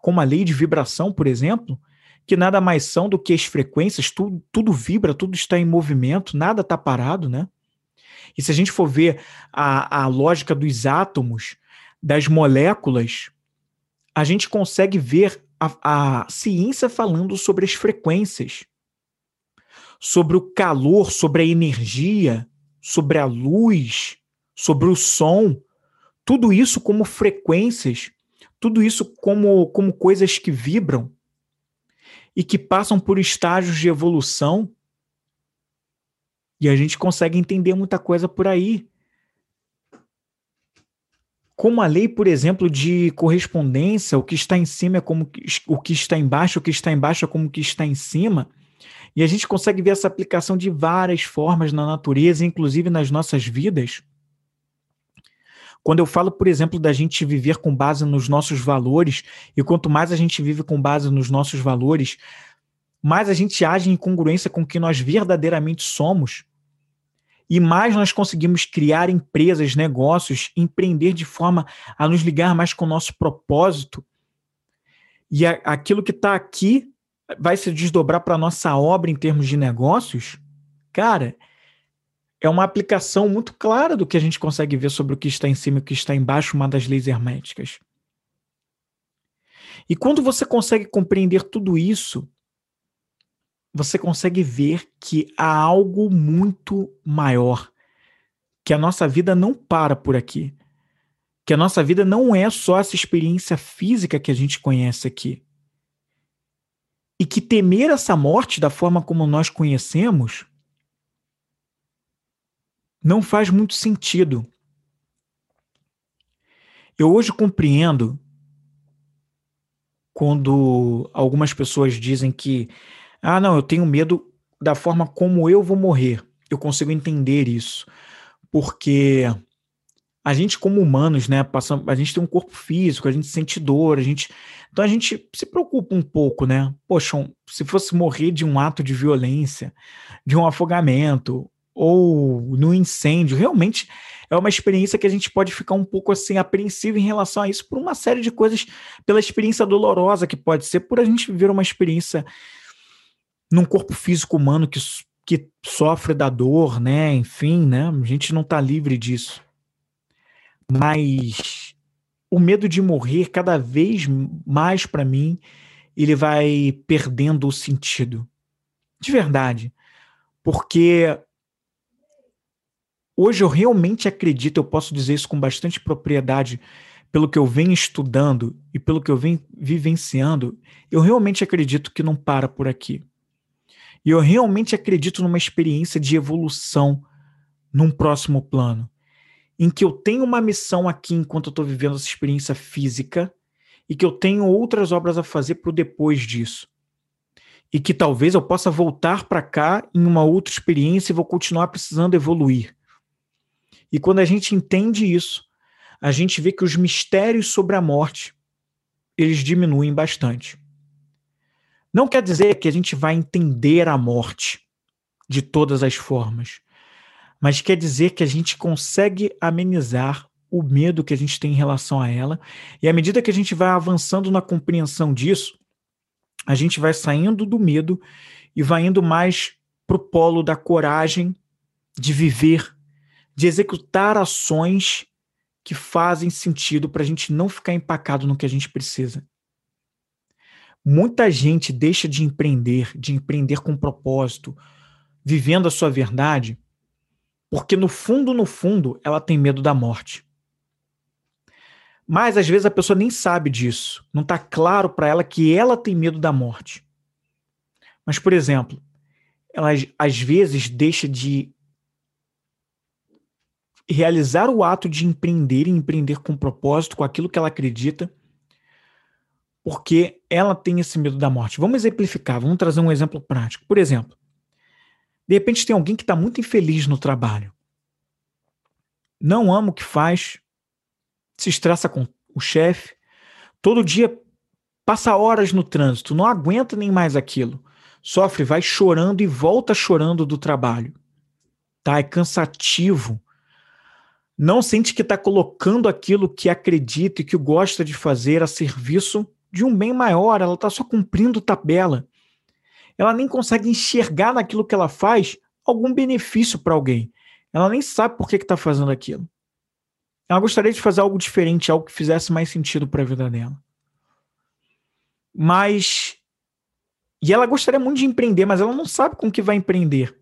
Como a lei de vibração, por exemplo, que nada mais são do que as frequências, tudo, tudo vibra, tudo está em movimento, nada está parado, né? E se a gente for ver a, a lógica dos átomos, das moléculas, a gente consegue ver a, a ciência falando sobre as frequências, sobre o calor, sobre a energia, sobre a luz, sobre o som, tudo isso como frequências, tudo isso como, como coisas que vibram e que passam por estágios de evolução. E a gente consegue entender muita coisa por aí. Como a lei, por exemplo, de correspondência, o que está em cima é como o que está embaixo, o que está embaixo é como o que está em cima. E a gente consegue ver essa aplicação de várias formas na natureza, inclusive nas nossas vidas. Quando eu falo, por exemplo, da gente viver com base nos nossos valores, e quanto mais a gente vive com base nos nossos valores, mais a gente age em congruência com o que nós verdadeiramente somos, e mais nós conseguimos criar empresas, negócios, empreender de forma a nos ligar mais com o nosso propósito. E a, aquilo que está aqui vai se desdobrar para a nossa obra em termos de negócios. Cara, é uma aplicação muito clara do que a gente consegue ver sobre o que está em cima e o que está embaixo, uma das leis herméticas. E quando você consegue compreender tudo isso, você consegue ver que há algo muito maior, que a nossa vida não para por aqui, que a nossa vida não é só essa experiência física que a gente conhece aqui. E que temer essa morte da forma como nós conhecemos não faz muito sentido. Eu hoje compreendo quando algumas pessoas dizem que, ah, não, eu tenho medo da forma como eu vou morrer. Eu consigo entender isso, porque a gente como humanos, né, passa, a gente tem um corpo físico, a gente sente dor, a gente, então a gente se preocupa um pouco, né? Poxa, se fosse morrer de um ato de violência, de um afogamento ou no incêndio, realmente é uma experiência que a gente pode ficar um pouco assim apreensivo em relação a isso por uma série de coisas, pela experiência dolorosa que pode ser, por a gente viver uma experiência num corpo físico humano que, que sofre da dor, né? Enfim, né? A gente não está livre disso mas o medo de morrer, cada vez mais para mim, ele vai perdendo o sentido. De verdade. Porque hoje eu realmente acredito, eu posso dizer isso com bastante propriedade, pelo que eu venho estudando e pelo que eu venho vivenciando, eu realmente acredito que não para por aqui. E eu realmente acredito numa experiência de evolução num próximo plano em que eu tenho uma missão aqui enquanto eu estou vivendo essa experiência física e que eu tenho outras obras a fazer para depois disso. E que talvez eu possa voltar para cá em uma outra experiência e vou continuar precisando evoluir. E quando a gente entende isso, a gente vê que os mistérios sobre a morte eles diminuem bastante. Não quer dizer que a gente vai entender a morte de todas as formas mas quer dizer que a gente consegue amenizar o medo que a gente tem em relação a ela, e à medida que a gente vai avançando na compreensão disso, a gente vai saindo do medo e vai indo mais para o polo da coragem de viver, de executar ações que fazem sentido para a gente não ficar empacado no que a gente precisa. Muita gente deixa de empreender, de empreender com propósito, vivendo a sua verdade, porque no fundo, no fundo, ela tem medo da morte. Mas às vezes a pessoa nem sabe disso. Não está claro para ela que ela tem medo da morte. Mas, por exemplo, ela às vezes deixa de realizar o ato de empreender e empreender com propósito, com aquilo que ela acredita, porque ela tem esse medo da morte. Vamos exemplificar, vamos trazer um exemplo prático. Por exemplo, de repente tem alguém que está muito infeliz no trabalho. Não ama o que faz, se estressa com o chefe, todo dia passa horas no trânsito, não aguenta nem mais aquilo. Sofre, vai chorando e volta chorando do trabalho. Tá? É cansativo. Não sente que está colocando aquilo que acredita e que gosta de fazer a serviço de um bem maior, ela está só cumprindo tabela ela nem consegue enxergar naquilo que ela faz algum benefício para alguém. Ela nem sabe por que está fazendo aquilo. Ela gostaria de fazer algo diferente, algo que fizesse mais sentido para a vida dela. Mas. E ela gostaria muito de empreender, mas ela não sabe com que vai empreender.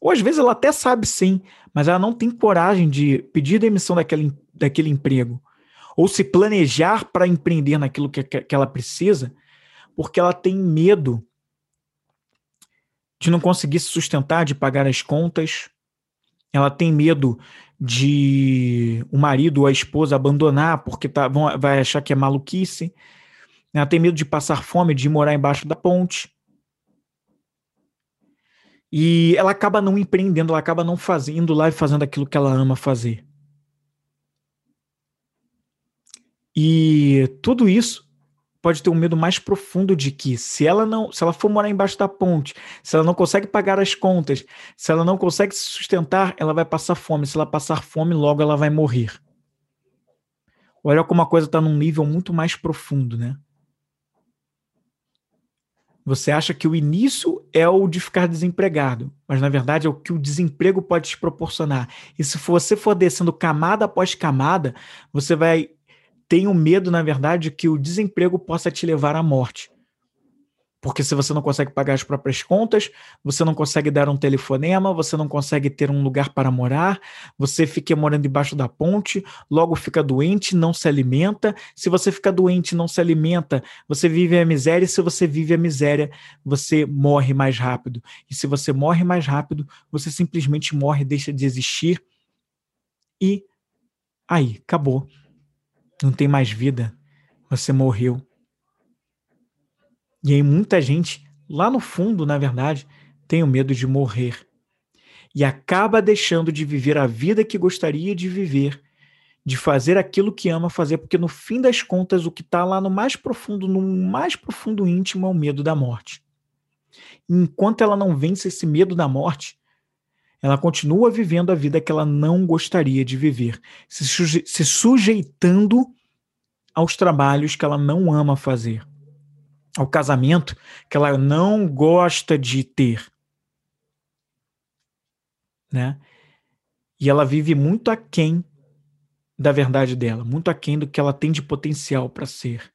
Ou às vezes ela até sabe sim, mas ela não tem coragem de pedir demissão daquele, daquele emprego. Ou se planejar para empreender naquilo que, que ela precisa, porque ela tem medo de não conseguir se sustentar, de pagar as contas. Ela tem medo de o marido ou a esposa abandonar porque tá, vão, vai achar que é maluquice. Ela tem medo de passar fome, de morar embaixo da ponte. E ela acaba não empreendendo, ela acaba não fazendo lá e fazendo aquilo que ela ama fazer. E tudo isso pode ter um medo mais profundo de que se ela não, se ela for morar embaixo da ponte, se ela não consegue pagar as contas, se ela não consegue se sustentar, ela vai passar fome. Se ela passar fome, logo ela vai morrer. Olha como a coisa está num nível muito mais profundo, né? Você acha que o início é o de ficar desempregado, mas na verdade é o que o desemprego pode te proporcionar. E se você for descendo camada após camada, você vai tenho medo, na verdade, que o desemprego possa te levar à morte. Porque se você não consegue pagar as próprias contas, você não consegue dar um telefonema, você não consegue ter um lugar para morar, você fica morando debaixo da ponte, logo fica doente, não se alimenta. Se você fica doente, não se alimenta, você vive a miséria, se você vive a miséria, você morre mais rápido. E se você morre mais rápido, você simplesmente morre, deixa de existir e aí, acabou não tem mais vida, você morreu. E aí muita gente, lá no fundo, na verdade, tem o medo de morrer. E acaba deixando de viver a vida que gostaria de viver, de fazer aquilo que ama fazer, porque no fim das contas, o que está lá no mais profundo, no mais profundo íntimo, é o medo da morte. E enquanto ela não vence esse medo da morte, ela continua vivendo a vida que ela não gostaria de viver, se, se sujeitando aos trabalhos que ela não ama fazer, ao casamento que ela não gosta de ter. Né? E ela vive muito aquém da verdade dela, muito aquém do que ela tem de potencial para ser.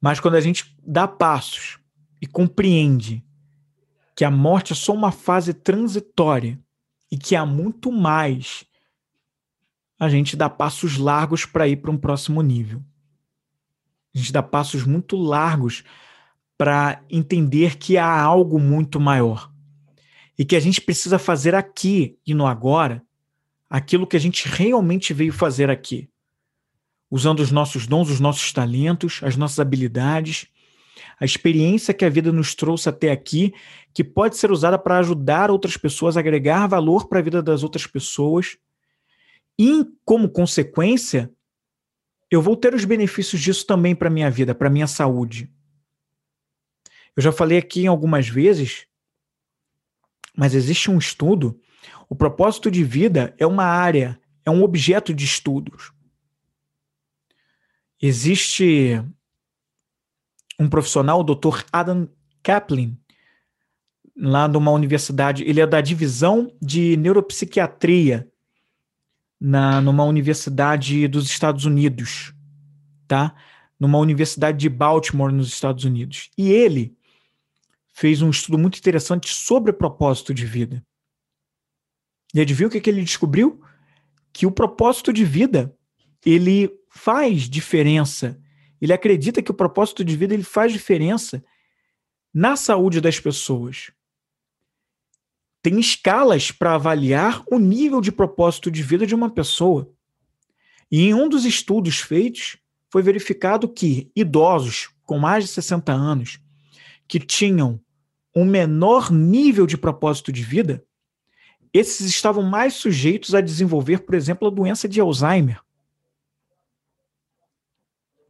Mas quando a gente dá passos e compreende que a morte é só uma fase transitória e que há muito mais, a gente dá passos largos para ir para um próximo nível. A gente dá passos muito largos para entender que há algo muito maior e que a gente precisa fazer aqui e no agora aquilo que a gente realmente veio fazer aqui, usando os nossos dons, os nossos talentos, as nossas habilidades a experiência que a vida nos trouxe até aqui, que pode ser usada para ajudar outras pessoas, agregar valor para a vida das outras pessoas. E, como consequência, eu vou ter os benefícios disso também para minha vida, para minha saúde. Eu já falei aqui algumas vezes, mas existe um estudo. O propósito de vida é uma área, é um objeto de estudos. Existe um profissional, o Dr. Adam Kaplan, lá numa universidade, ele é da divisão de neuropsiquiatria na numa universidade dos Estados Unidos, tá? Numa universidade de Baltimore nos Estados Unidos. E ele fez um estudo muito interessante sobre propósito de vida. E adivinha o que, que ele descobriu? Que o propósito de vida ele faz diferença ele acredita que o propósito de vida ele faz diferença na saúde das pessoas. Tem escalas para avaliar o nível de propósito de vida de uma pessoa. E em um dos estudos feitos, foi verificado que idosos com mais de 60 anos que tinham um menor nível de propósito de vida, esses estavam mais sujeitos a desenvolver, por exemplo, a doença de Alzheimer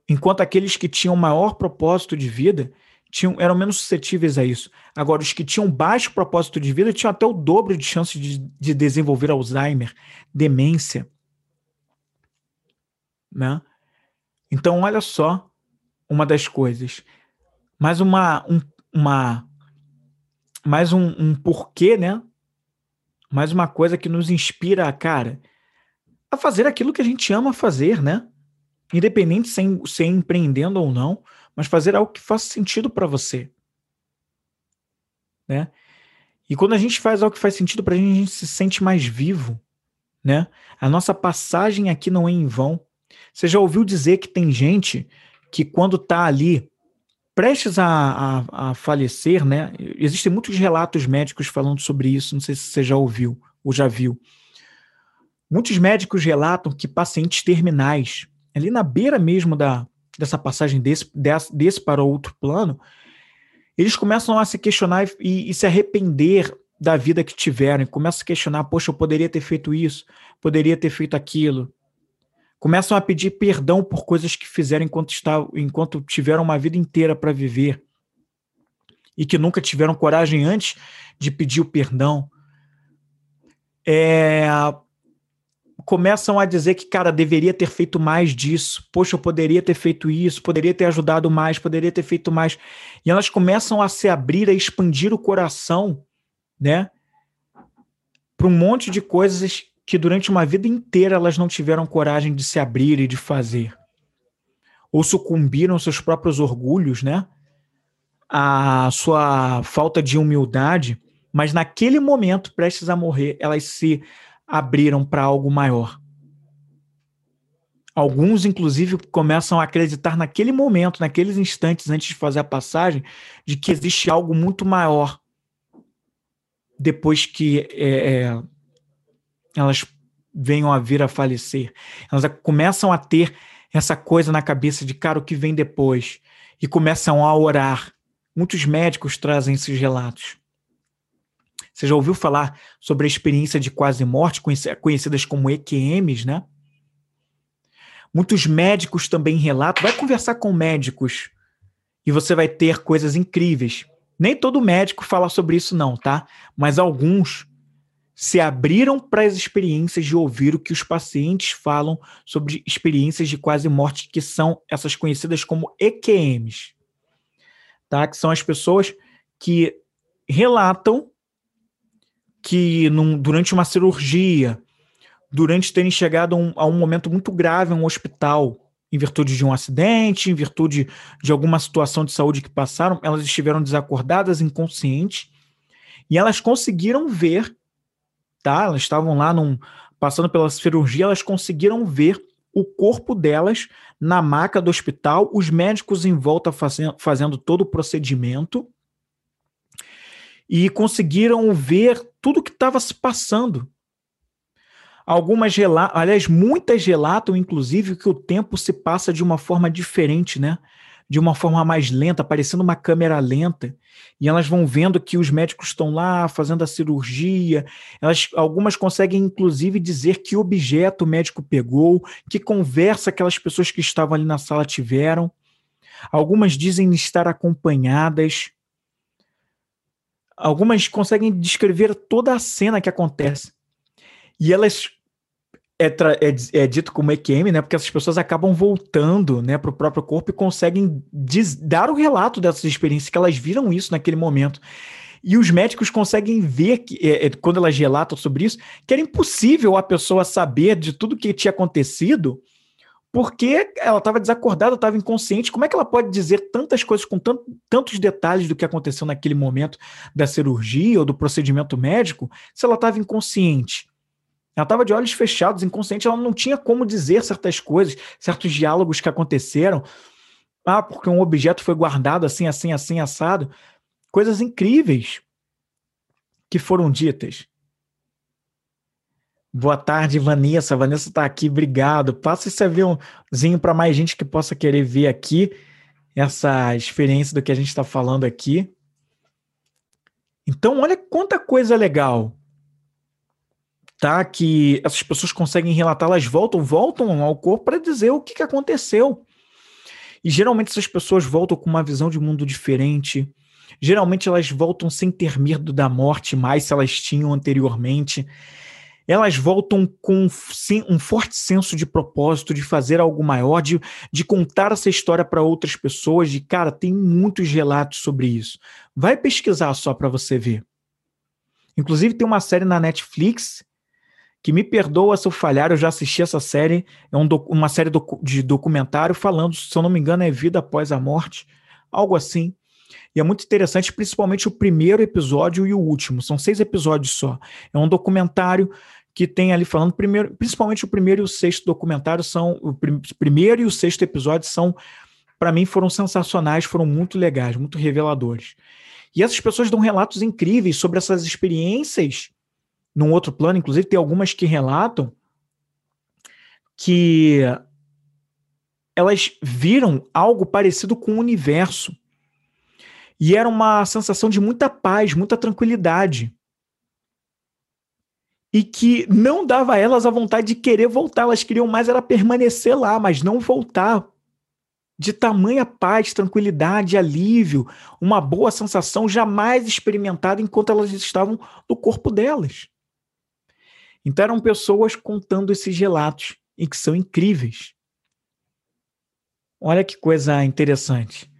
enquanto aqueles que tinham maior propósito de vida tinham, eram menos suscetíveis a isso. Agora, os que tinham baixo propósito de vida tinham até o dobro de chance de, de desenvolver Alzheimer, demência. Né? Então, olha só uma das coisas. Mais uma, um, uma mais um, um porquê, né? Mais uma coisa que nos inspira, cara, a fazer aquilo que a gente ama fazer, né? independente sem ser empreendendo ou não, mas fazer algo que faça sentido para você. Né? E quando a gente faz algo que faz sentido para a gente, a gente se sente mais vivo. Né? A nossa passagem aqui não é em vão. Você já ouviu dizer que tem gente que quando está ali prestes a, a, a, falecer, né? Existem muitos relatos médicos falando sobre isso. Não sei se você já ouviu ou já viu. Muitos médicos relatam que pacientes terminais ali na beira mesmo da, dessa passagem desse, desse, desse para outro plano, eles começam a se questionar e, e se arrepender da vida que tiveram, começam a questionar, poxa, eu poderia ter feito isso, poderia ter feito aquilo. Começam a pedir perdão por coisas que fizeram enquanto, estavam, enquanto tiveram uma vida inteira para viver e que nunca tiveram coragem antes de pedir o perdão. É, começam a dizer que, cara, deveria ter feito mais disso. Poxa, eu poderia ter feito isso, poderia ter ajudado mais, poderia ter feito mais. E elas começam a se abrir, a expandir o coração, né? Para um monte de coisas que durante uma vida inteira elas não tiveram coragem de se abrir e de fazer. Ou sucumbiram aos seus próprios orgulhos, né? A sua falta de humildade, mas naquele momento, prestes a morrer, elas se abriram para algo maior. Alguns, inclusive, começam a acreditar naquele momento, naqueles instantes antes de fazer a passagem, de que existe algo muito maior depois que é, é, elas venham a vir a falecer. Elas começam a ter essa coisa na cabeça de, cara, o que vem depois? E começam a orar. Muitos médicos trazem esses relatos. Você já ouviu falar sobre a experiência de quase morte, conhecidas como EQMs, né? Muitos médicos também relatam. Vai conversar com médicos e você vai ter coisas incríveis. Nem todo médico fala sobre isso, não, tá? Mas alguns se abriram para as experiências de ouvir o que os pacientes falam sobre experiências de quase morte, que são essas conhecidas como EQMs, tá? Que são as pessoas que relatam que num, durante uma cirurgia, durante terem chegado a um, a um momento muito grave em um hospital, em virtude de um acidente, em virtude de alguma situação de saúde que passaram, elas estiveram desacordadas, inconscientes, e elas conseguiram ver, tá? Elas estavam lá num, passando pela cirurgia, elas conseguiram ver o corpo delas na maca do hospital, os médicos em volta fazendo, fazendo todo o procedimento, e conseguiram ver tudo o que estava se passando. Algumas relatam, aliás, muitas relatam, inclusive, que o tempo se passa de uma forma diferente, né? De uma forma mais lenta, parecendo uma câmera lenta. E elas vão vendo que os médicos estão lá fazendo a cirurgia. Elas, algumas conseguem, inclusive, dizer que objeto o médico pegou, que conversa aquelas pessoas que estavam ali na sala tiveram. Algumas dizem estar acompanhadas. Algumas conseguem descrever toda a cena que acontece. E elas é, é, é, dito como EQM, né? Porque essas pessoas acabam voltando, né, para o próprio corpo e conseguem dar o relato dessas experiências que elas viram isso naquele momento. E os médicos conseguem ver que, é, é, quando elas relatam sobre isso, que era impossível a pessoa saber de tudo que tinha acontecido, porque ela estava desacordada, estava inconsciente. Como é que ela pode dizer tantas coisas com tant, tantos detalhes do que aconteceu naquele momento da cirurgia ou do procedimento médico se ela estava inconsciente? Ela estava de olhos fechados, inconsciente, ela não tinha como dizer certas coisas, certos diálogos que aconteceram. Ah, porque um objeto foi guardado assim, assim, assim, assado. Coisas incríveis que foram ditas. Boa tarde, Vanessa. Vanessa está aqui, obrigado. Passa esse aviãozinho para mais gente que possa querer ver aqui essa experiência do que a gente está falando aqui. Então, olha quanta coisa legal tá? Que essas pessoas conseguem relatar, elas voltam, voltam ao corpo para dizer o que, que aconteceu. E geralmente essas pessoas voltam com uma visão de mundo diferente. Geralmente elas voltam sem ter medo da morte mais se elas tinham anteriormente. Elas voltam com um forte senso de propósito, de fazer algo maior, de, de contar essa história para outras pessoas. De cara, tem muitos relatos sobre isso. Vai pesquisar só para você ver. Inclusive, tem uma série na Netflix que me perdoa se eu falhar, eu já assisti essa série, é um uma série de documentário falando, se eu não me engano, é Vida Após a Morte, algo assim. E é muito interessante, principalmente o primeiro episódio e o último, são seis episódios só. É um documentário que tem ali falando, primeiro, principalmente o primeiro e o sexto documentário são, o prim, primeiro e o sexto episódio são, para mim, foram sensacionais, foram muito legais, muito reveladores. E essas pessoas dão relatos incríveis sobre essas experiências num outro plano, inclusive tem algumas que relatam que elas viram algo parecido com o universo. E era uma sensação de muita paz, muita tranquilidade. E que não dava a elas a vontade de querer voltar, elas queriam mais era permanecer lá, mas não voltar. De tamanha paz, tranquilidade, alívio, uma boa sensação jamais experimentada enquanto elas estavam no corpo delas. Então eram pessoas contando esses relatos e que são incríveis. Olha que coisa interessante.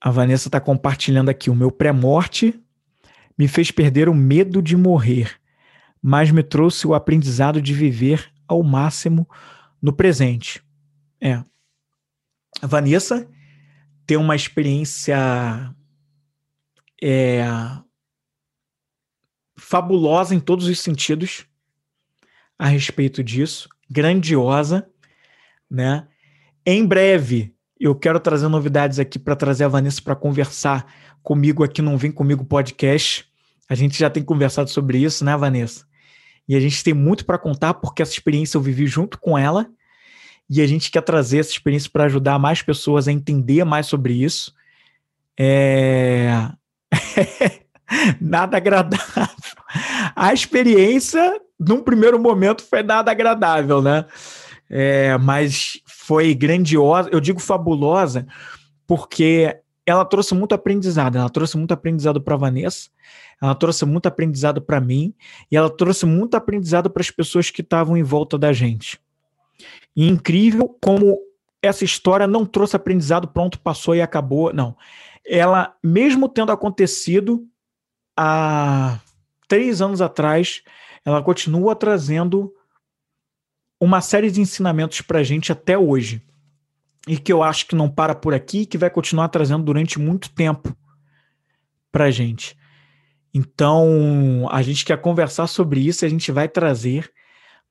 A Vanessa está compartilhando aqui. O meu pré-morte me fez perder o medo de morrer, mas me trouxe o aprendizado de viver ao máximo no presente. É. A Vanessa tem uma experiência é, fabulosa em todos os sentidos a respeito disso, grandiosa, né? Em breve, eu quero trazer novidades aqui para trazer a Vanessa para conversar comigo aqui no Vem Comigo Podcast. A gente já tem conversado sobre isso, né, Vanessa? E a gente tem muito para contar porque essa experiência eu vivi junto com ela e a gente quer trazer essa experiência para ajudar mais pessoas a entender mais sobre isso. É... [laughs] nada agradável. A experiência, num primeiro momento, foi nada agradável, né? É, mas foi grandiosa, eu digo fabulosa, porque ela trouxe muito aprendizado. Ela trouxe muito aprendizado para Vanessa, ela trouxe muito aprendizado para mim, e ela trouxe muito aprendizado para as pessoas que estavam em volta da gente. E incrível como essa história não trouxe aprendizado, pronto, passou e acabou. Não. Ela, mesmo tendo acontecido há três anos atrás, ela continua trazendo uma série de ensinamentos para a gente até hoje. E que eu acho que não para por aqui, que vai continuar trazendo durante muito tempo para a gente. Então, a gente quer conversar sobre isso a gente vai trazer,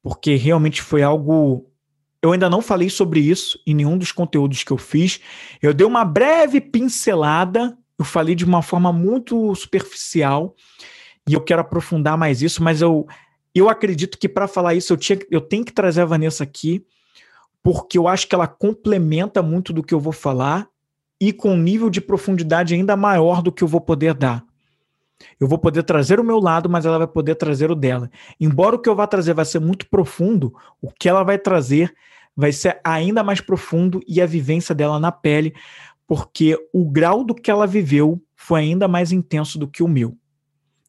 porque realmente foi algo eu ainda não falei sobre isso em nenhum dos conteúdos que eu fiz. Eu dei uma breve pincelada, eu falei de uma forma muito superficial e eu quero aprofundar mais isso, mas eu, eu acredito que para falar isso eu, tinha, eu tenho que trazer a Vanessa aqui, porque eu acho que ela complementa muito do que eu vou falar e com um nível de profundidade ainda maior do que eu vou poder dar. Eu vou poder trazer o meu lado, mas ela vai poder trazer o dela. Embora o que eu vá trazer vai ser muito profundo, o que ela vai trazer vai ser ainda mais profundo e a vivência dela na pele, porque o grau do que ela viveu foi ainda mais intenso do que o meu.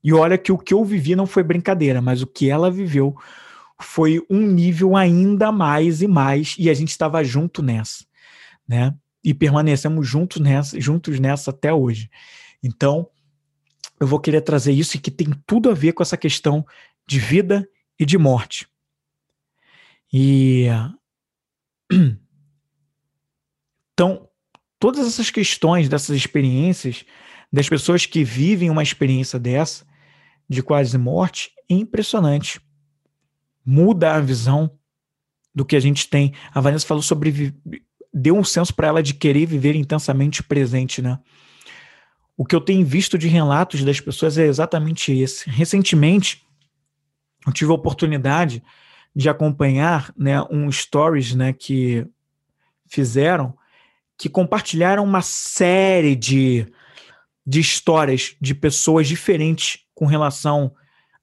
E olha que o que eu vivi não foi brincadeira, mas o que ela viveu foi um nível ainda mais e mais, e a gente estava junto nessa, né? E permanecemos juntos nessa, juntos nessa até hoje. Então, eu vou querer trazer isso e que tem tudo a ver com essa questão de vida e de morte. E [clears throat] então, todas essas questões dessas experiências, das pessoas que vivem uma experiência dessa, de quase morte, é impressionante. Muda a visão do que a gente tem. A Vanessa falou sobre. deu um senso para ela de querer viver intensamente presente, né? O que eu tenho visto de relatos das pessoas é exatamente esse. Recentemente, eu tive a oportunidade de acompanhar né, um stories né, que fizeram, que compartilharam uma série de, de histórias de pessoas diferentes com relação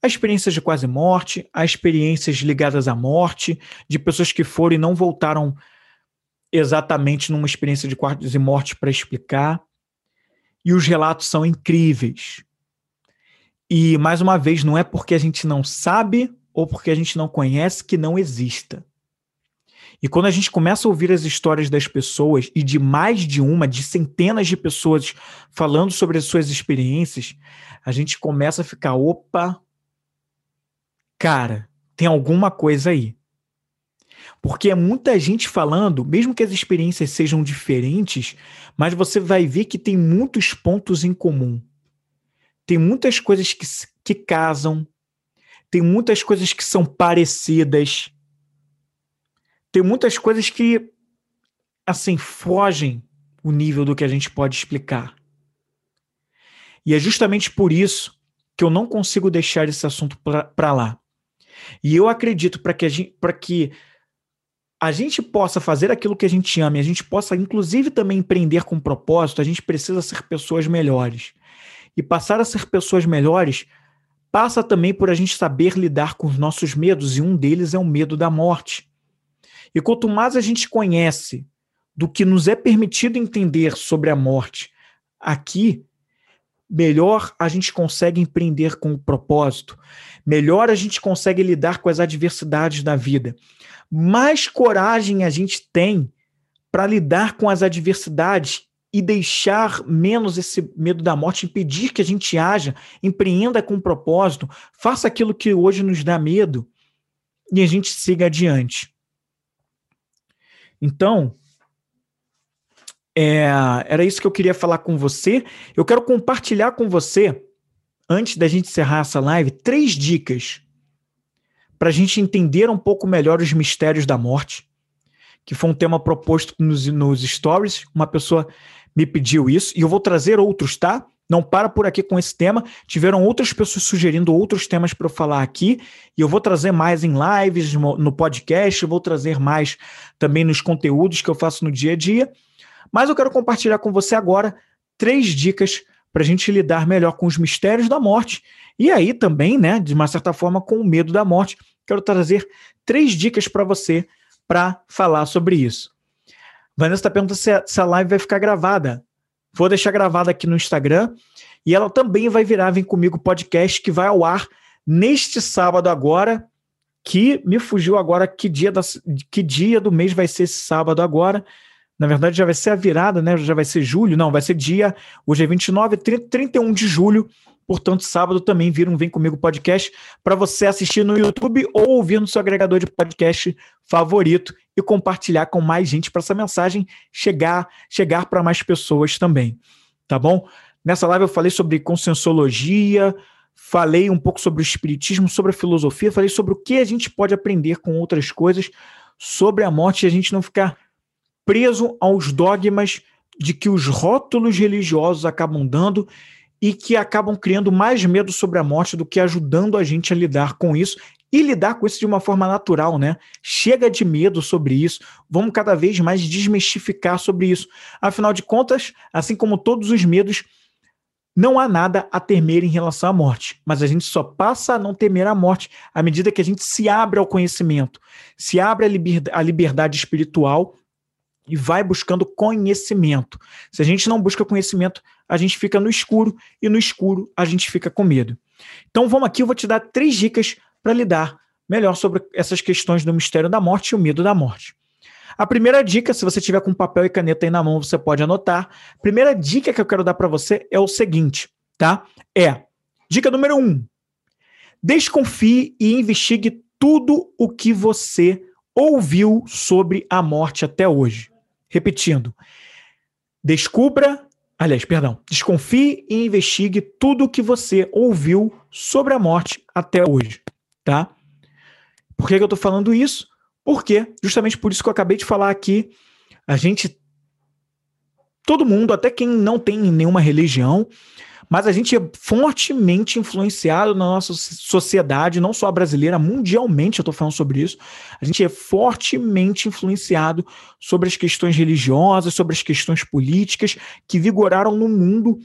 a experiências de quase morte, a experiências ligadas à morte, de pessoas que foram e não voltaram exatamente numa experiência de quase morte para explicar. E os relatos são incríveis. E, mais uma vez, não é porque a gente não sabe ou porque a gente não conhece que não exista. E quando a gente começa a ouvir as histórias das pessoas, e de mais de uma, de centenas de pessoas falando sobre as suas experiências, a gente começa a ficar: opa, cara, tem alguma coisa aí. Porque é muita gente falando, mesmo que as experiências sejam diferentes, mas você vai ver que tem muitos pontos em comum. Tem muitas coisas que, que casam, tem muitas coisas que são parecidas. Tem muitas coisas que, assim, fogem o nível do que a gente pode explicar. E é justamente por isso que eu não consigo deixar esse assunto para lá. E eu acredito para que, a gente, que a gente possa fazer aquilo que a gente ama e a gente possa, inclusive, também empreender com propósito, a gente precisa ser pessoas melhores. E passar a ser pessoas melhores passa também por a gente saber lidar com os nossos medos, e um deles é o medo da morte. E quanto mais a gente conhece do que nos é permitido entender sobre a morte aqui, melhor a gente consegue empreender com o propósito, melhor a gente consegue lidar com as adversidades da vida. Mais coragem a gente tem para lidar com as adversidades e deixar menos esse medo da morte, impedir que a gente haja, empreenda com propósito, faça aquilo que hoje nos dá medo e a gente siga adiante. Então, é, era isso que eu queria falar com você. Eu quero compartilhar com você, antes da gente encerrar essa live, três dicas para a gente entender um pouco melhor os mistérios da morte, que foi um tema proposto nos, nos stories. Uma pessoa me pediu isso, e eu vou trazer outros, tá? Não para por aqui com esse tema. Tiveram outras pessoas sugerindo outros temas para eu falar aqui, e eu vou trazer mais em lives, no podcast, vou trazer mais também nos conteúdos que eu faço no dia a dia. Mas eu quero compartilhar com você agora três dicas para a gente lidar melhor com os mistérios da morte e aí também, né, de uma certa forma, com o medo da morte. Quero trazer três dicas para você para falar sobre isso. Vanessa está perguntando se a, se a live vai ficar gravada. Vou deixar gravada aqui no Instagram e ela também vai virar Vem Comigo podcast que vai ao ar neste sábado agora, que me fugiu agora que dia, da, que dia do mês vai ser esse sábado agora. Na verdade, já vai ser a virada, né? Já vai ser julho. Não, vai ser dia. Hoje é 29, 30, 31 de julho. Portanto, sábado também vira um Vem Comigo podcast para você assistir no YouTube ou ouvir no seu agregador de podcast favorito e compartilhar com mais gente para essa mensagem chegar, chegar para mais pessoas também. Tá bom? Nessa live eu falei sobre conscienciologia, falei um pouco sobre o espiritismo, sobre a filosofia, falei sobre o que a gente pode aprender com outras coisas sobre a morte e a gente não ficar preso aos dogmas de que os rótulos religiosos acabam dando e que acabam criando mais medo sobre a morte do que ajudando a gente a lidar com isso e lidar com isso de uma forma natural, né? Chega de medo sobre isso, vamos cada vez mais desmistificar sobre isso. Afinal de contas, assim como todos os medos, não há nada a temer em relação à morte, mas a gente só passa a não temer a morte à medida que a gente se abre ao conhecimento, se abre à liberdade espiritual e vai buscando conhecimento. Se a gente não busca conhecimento, a gente fica no escuro e no escuro a gente fica com medo. Então vamos aqui, eu vou te dar três dicas para lidar melhor sobre essas questões do mistério da morte e o medo da morte. A primeira dica, se você tiver com papel e caneta aí na mão, você pode anotar. Primeira dica que eu quero dar para você é o seguinte, tá? É dica número um: desconfie e investigue tudo o que você ouviu sobre a morte até hoje. Repetindo, descubra, aliás, perdão, desconfie e investigue tudo o que você ouviu sobre a morte até hoje, tá? Por que, eu estou falando isso? Porque, justamente por isso que eu acabei de falar aqui, a gente, todo mundo, até quem não tem nenhuma religião, mas a gente é fortemente influenciado na nossa sociedade, não só brasileira, mundialmente eu estou falando sobre isso. A gente é fortemente influenciado sobre as questões religiosas, sobre as questões políticas que vigoraram no mundo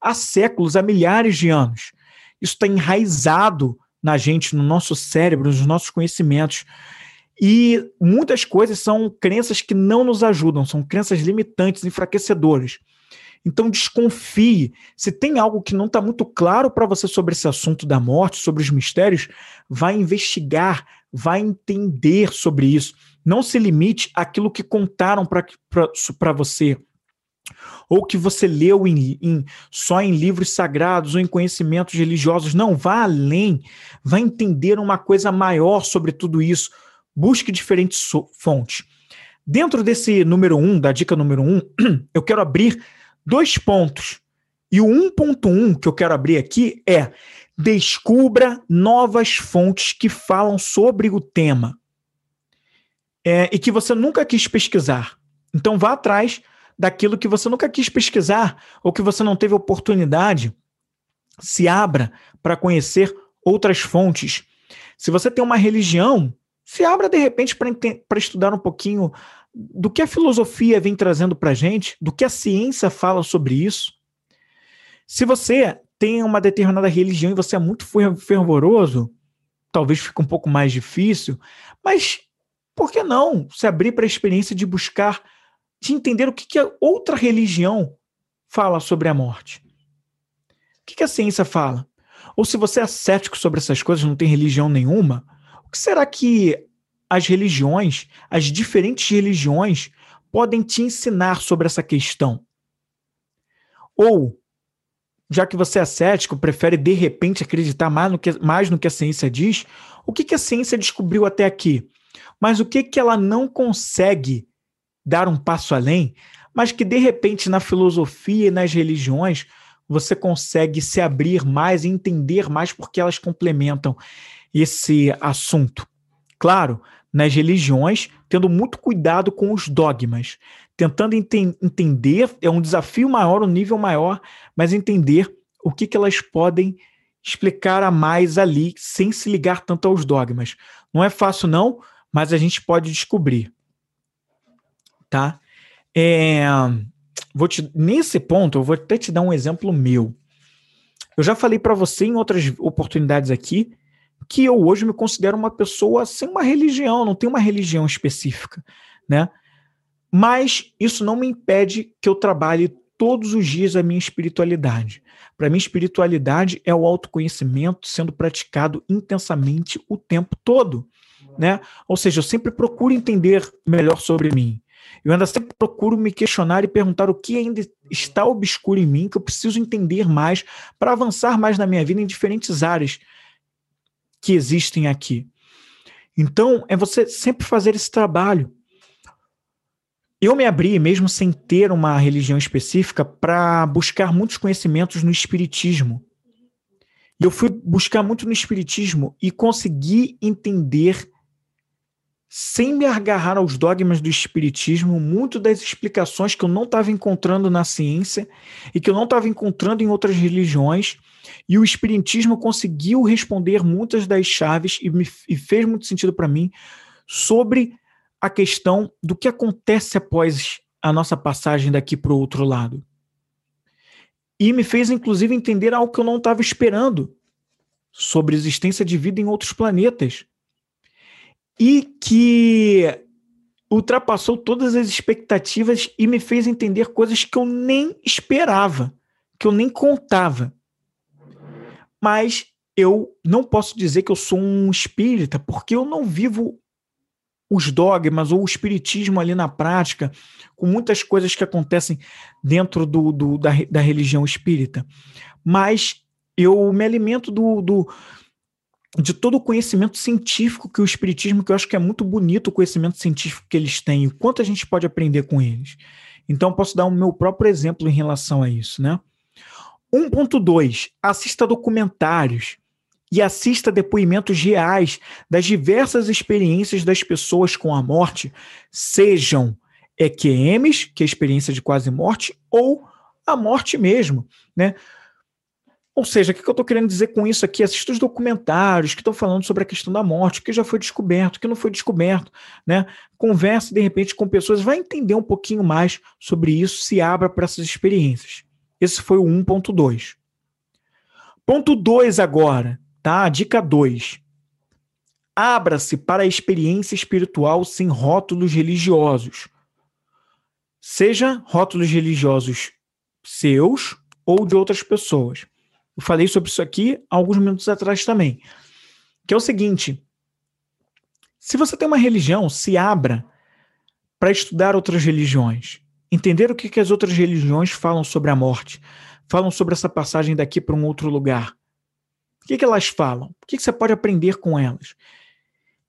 há séculos, há milhares de anos. Isso está enraizado na gente, no nosso cérebro, nos nossos conhecimentos. E muitas coisas são crenças que não nos ajudam, são crenças limitantes, enfraquecedoras. Então desconfie. Se tem algo que não está muito claro para você sobre esse assunto da morte, sobre os mistérios, vai investigar, vai entender sobre isso. Não se limite àquilo que contaram para você ou que você leu em, em, só em livros sagrados ou em conhecimentos religiosos. Não, vá além, vá entender uma coisa maior sobre tudo isso. Busque diferentes fontes. Dentro desse número um, da dica número um, [clears throat] eu quero abrir dois pontos. E o 1.1 que eu quero abrir aqui é: descubra novas fontes que falam sobre o tema é, e que você nunca quis pesquisar. Então vá atrás daquilo que você nunca quis pesquisar ou que você não teve oportunidade. Se abra para conhecer outras fontes. Se você tem uma religião, se abra de repente para estudar um pouquinho do que a filosofia vem trazendo para a gente, do que a ciência fala sobre isso. Se você tem uma determinada religião e você é muito fervoroso, talvez fique um pouco mais difícil, mas por que não se abrir para a experiência de buscar, de entender o que, que a outra religião fala sobre a morte? O que, que a ciência fala? Ou se você é cético sobre essas coisas, não tem religião nenhuma, o que será que as religiões, as diferentes religiões, podem te ensinar sobre essa questão. Ou, já que você é cético, prefere de repente acreditar mais no que, mais no que a ciência diz, o que, que a ciência descobriu até aqui? Mas o que, que ela não consegue dar um passo além, mas que de repente na filosofia e nas religiões você consegue se abrir mais e entender mais porque elas complementam esse assunto. Claro, nas religiões, tendo muito cuidado com os dogmas, tentando enten entender, é um desafio maior, um nível maior, mas entender o que, que elas podem explicar a mais ali, sem se ligar tanto aos dogmas. Não é fácil, não, mas a gente pode descobrir. Tá? É, vou te, nesse ponto, eu vou até te dar um exemplo meu. Eu já falei para você em outras oportunidades aqui que eu hoje me considero uma pessoa sem uma religião, não tenho uma religião específica, né? Mas isso não me impede que eu trabalhe todos os dias a minha espiritualidade. Para mim, espiritualidade é o autoconhecimento sendo praticado intensamente o tempo todo, né? Ou seja, eu sempre procuro entender melhor sobre mim. Eu ainda sempre procuro me questionar e perguntar o que ainda está obscuro em mim, que eu preciso entender mais para avançar mais na minha vida em diferentes áreas que existem aqui. Então, é você sempre fazer esse trabalho. Eu me abri, mesmo sem ter uma religião específica, para buscar muitos conhecimentos no Espiritismo. E eu fui buscar muito no Espiritismo e consegui entender sem me agarrar aos dogmas do espiritismo, muito das explicações que eu não estava encontrando na ciência e que eu não estava encontrando em outras religiões, e o espiritismo conseguiu responder muitas das chaves e, me, e fez muito sentido para mim sobre a questão do que acontece após a nossa passagem daqui para o outro lado. E me fez, inclusive, entender algo que eu não estava esperando sobre a existência de vida em outros planetas e que ultrapassou todas as expectativas e me fez entender coisas que eu nem esperava, que eu nem contava. Mas eu não posso dizer que eu sou um espírita, porque eu não vivo os dogmas ou o espiritismo ali na prática, com muitas coisas que acontecem dentro do, do da, da religião espírita. Mas eu me alimento do, do, de todo o conhecimento científico que o Espiritismo, que eu acho que é muito bonito o conhecimento científico que eles têm, o quanto a gente pode aprender com eles. Então, posso dar o meu próprio exemplo em relação a isso, né? 1.2. Assista documentários e assista depoimentos reais das diversas experiências das pessoas com a morte, sejam EQMs, que é a experiência de quase morte, ou a morte mesmo, né? Ou seja, o que eu estou querendo dizer com isso aqui? Assista os documentários que estão falando sobre a questão da morte, o que já foi descoberto, o que não foi descoberto. Né? Converse, de repente, com pessoas, vai entender um pouquinho mais sobre isso, se abra para essas experiências. Esse foi o 1.2. Ponto 2 agora, tá? Dica 2. Abra-se para a experiência espiritual sem rótulos religiosos. Seja rótulos religiosos seus ou de outras pessoas. Eu falei sobre isso aqui alguns minutos atrás também. Que é o seguinte: se você tem uma religião, se abra para estudar outras religiões, entender o que, que as outras religiões falam sobre a morte, falam sobre essa passagem daqui para um outro lugar. O que, que elas falam? O que, que você pode aprender com elas?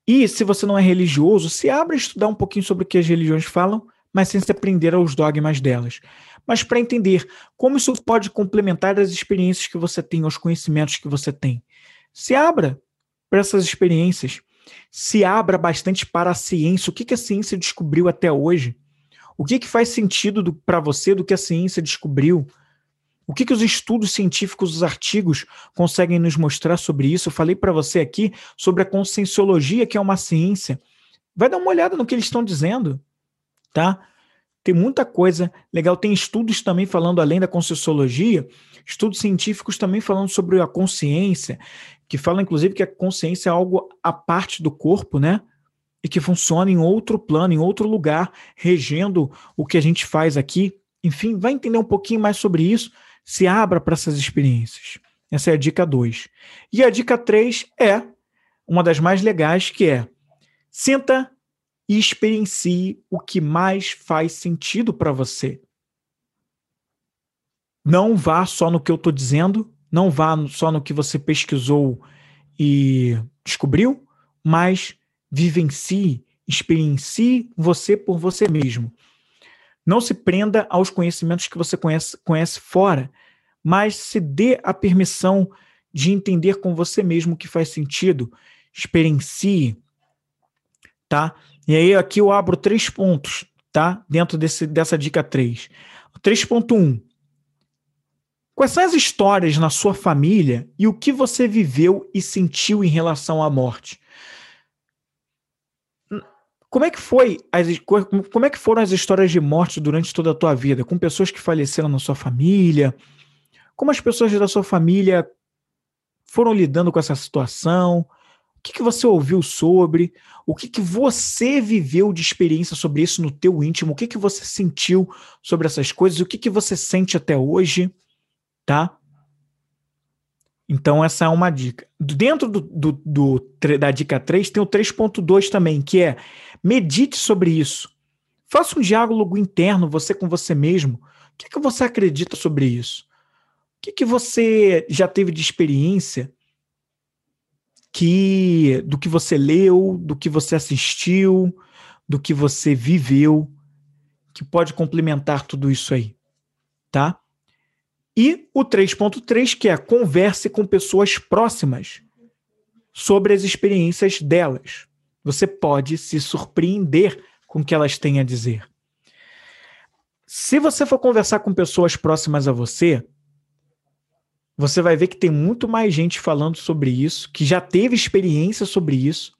E se você não é religioso, se abra a estudar um pouquinho sobre o que as religiões falam, mas sem se aprender aos dogmas delas mas para entender como isso pode complementar as experiências que você tem, os conhecimentos que você tem. Se abra para essas experiências. Se abra bastante para a ciência. O que, que a ciência descobriu até hoje? O que, que faz sentido para você do que a ciência descobriu? O que, que os estudos científicos, os artigos conseguem nos mostrar sobre isso? Eu falei para você aqui sobre a conscienciologia, que é uma ciência. Vai dar uma olhada no que eles estão dizendo, tá? Tem muita coisa legal. Tem estudos também falando, além da conscienciologia, estudos científicos também falando sobre a consciência, que falam, inclusive, que a consciência é algo à parte do corpo, né? E que funciona em outro plano, em outro lugar, regendo o que a gente faz aqui. Enfim, vai entender um pouquinho mais sobre isso. Se abra para essas experiências. Essa é a dica 2. E a dica 3 é uma das mais legais, que é sinta e experiencie o que mais faz sentido para você. Não vá só no que eu estou dizendo, não vá só no que você pesquisou e descobriu, mas vivencie, experiencie você por você mesmo. Não se prenda aos conhecimentos que você conhece, conhece fora, mas se dê a permissão de entender com você mesmo o que faz sentido. Experiencie, tá? E aí aqui eu abro três pontos, tá? Dentro desse, dessa dica 3. 3.1. Quais são as histórias na sua família e o que você viveu e sentiu em relação à morte? Como é que foi as, como é que foram as histórias de morte durante toda a tua vida, com pessoas que faleceram na sua família? Como as pessoas da sua família foram lidando com essa situação? O que, que você ouviu sobre? O que, que você viveu de experiência sobre isso no teu íntimo? O que, que você sentiu sobre essas coisas? O que, que você sente até hoje? Tá? Então, essa é uma dica. Dentro do, do, do da dica 3, tem o 3.2 também, que é Medite sobre isso. Faça um diálogo interno, você com você mesmo. O que, é que você acredita sobre isso? O que, é que você já teve de experiência que do que você leu, do que você assistiu, do que você viveu, que pode complementar tudo isso aí, tá? E o 3.3, que é converse com pessoas próximas sobre as experiências delas você pode se surpreender com o que elas têm a dizer. Se você for conversar com pessoas próximas a você, você vai ver que tem muito mais gente falando sobre isso, que já teve experiência sobre isso,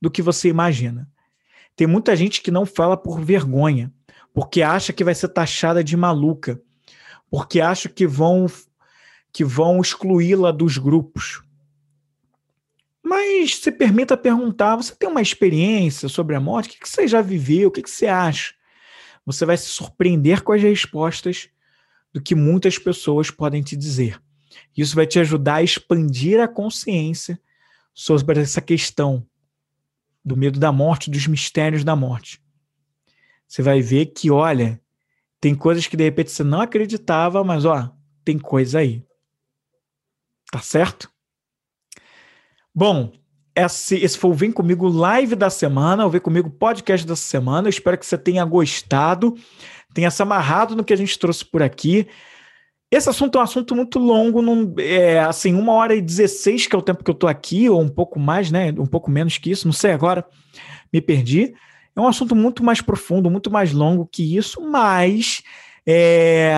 do que você imagina. Tem muita gente que não fala por vergonha, porque acha que vai ser taxada de maluca, porque acha que vão que vão excluí-la dos grupos. Mas se permita perguntar: você tem uma experiência sobre a morte? O que você já viveu? O que você acha? Você vai se surpreender com as respostas do que muitas pessoas podem te dizer. Isso vai te ajudar a expandir a consciência sobre essa questão do medo da morte, dos mistérios da morte. Você vai ver que, olha, tem coisas que de repente você não acreditava, mas ó, tem coisa aí. Tá certo? Bom, esse, esse foi o Vem Comigo Live da semana, o Vem Comigo Podcast dessa semana. Eu espero que você tenha gostado, tenha se amarrado no que a gente trouxe por aqui. Esse assunto é um assunto muito longo, num, é, assim, uma hora e dezesseis, que é o tempo que eu tô aqui, ou um pouco mais, né? Um pouco menos que isso, não sei agora, me perdi. É um assunto muito mais profundo, muito mais longo que isso, mas é,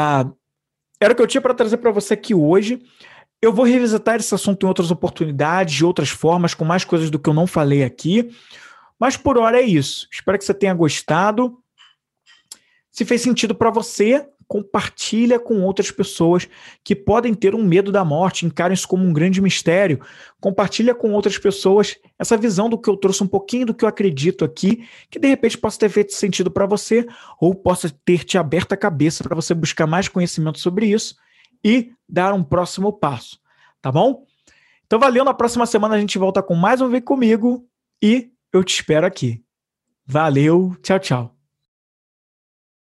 era o que eu tinha para trazer para você aqui hoje. Eu vou revisitar esse assunto em outras oportunidades, de outras formas, com mais coisas do que eu não falei aqui. Mas por hora é isso. Espero que você tenha gostado. Se fez sentido para você, compartilha com outras pessoas que podem ter um medo da morte, encarem isso como um grande mistério. Compartilha com outras pessoas essa visão do que eu trouxe um pouquinho do que eu acredito aqui, que de repente possa ter feito sentido para você ou possa ter te aberto a cabeça para você buscar mais conhecimento sobre isso e dar um próximo passo, tá bom? Então valeu, na próxima semana a gente volta com mais um Vem Comigo e eu te espero aqui. Valeu, tchau, tchau.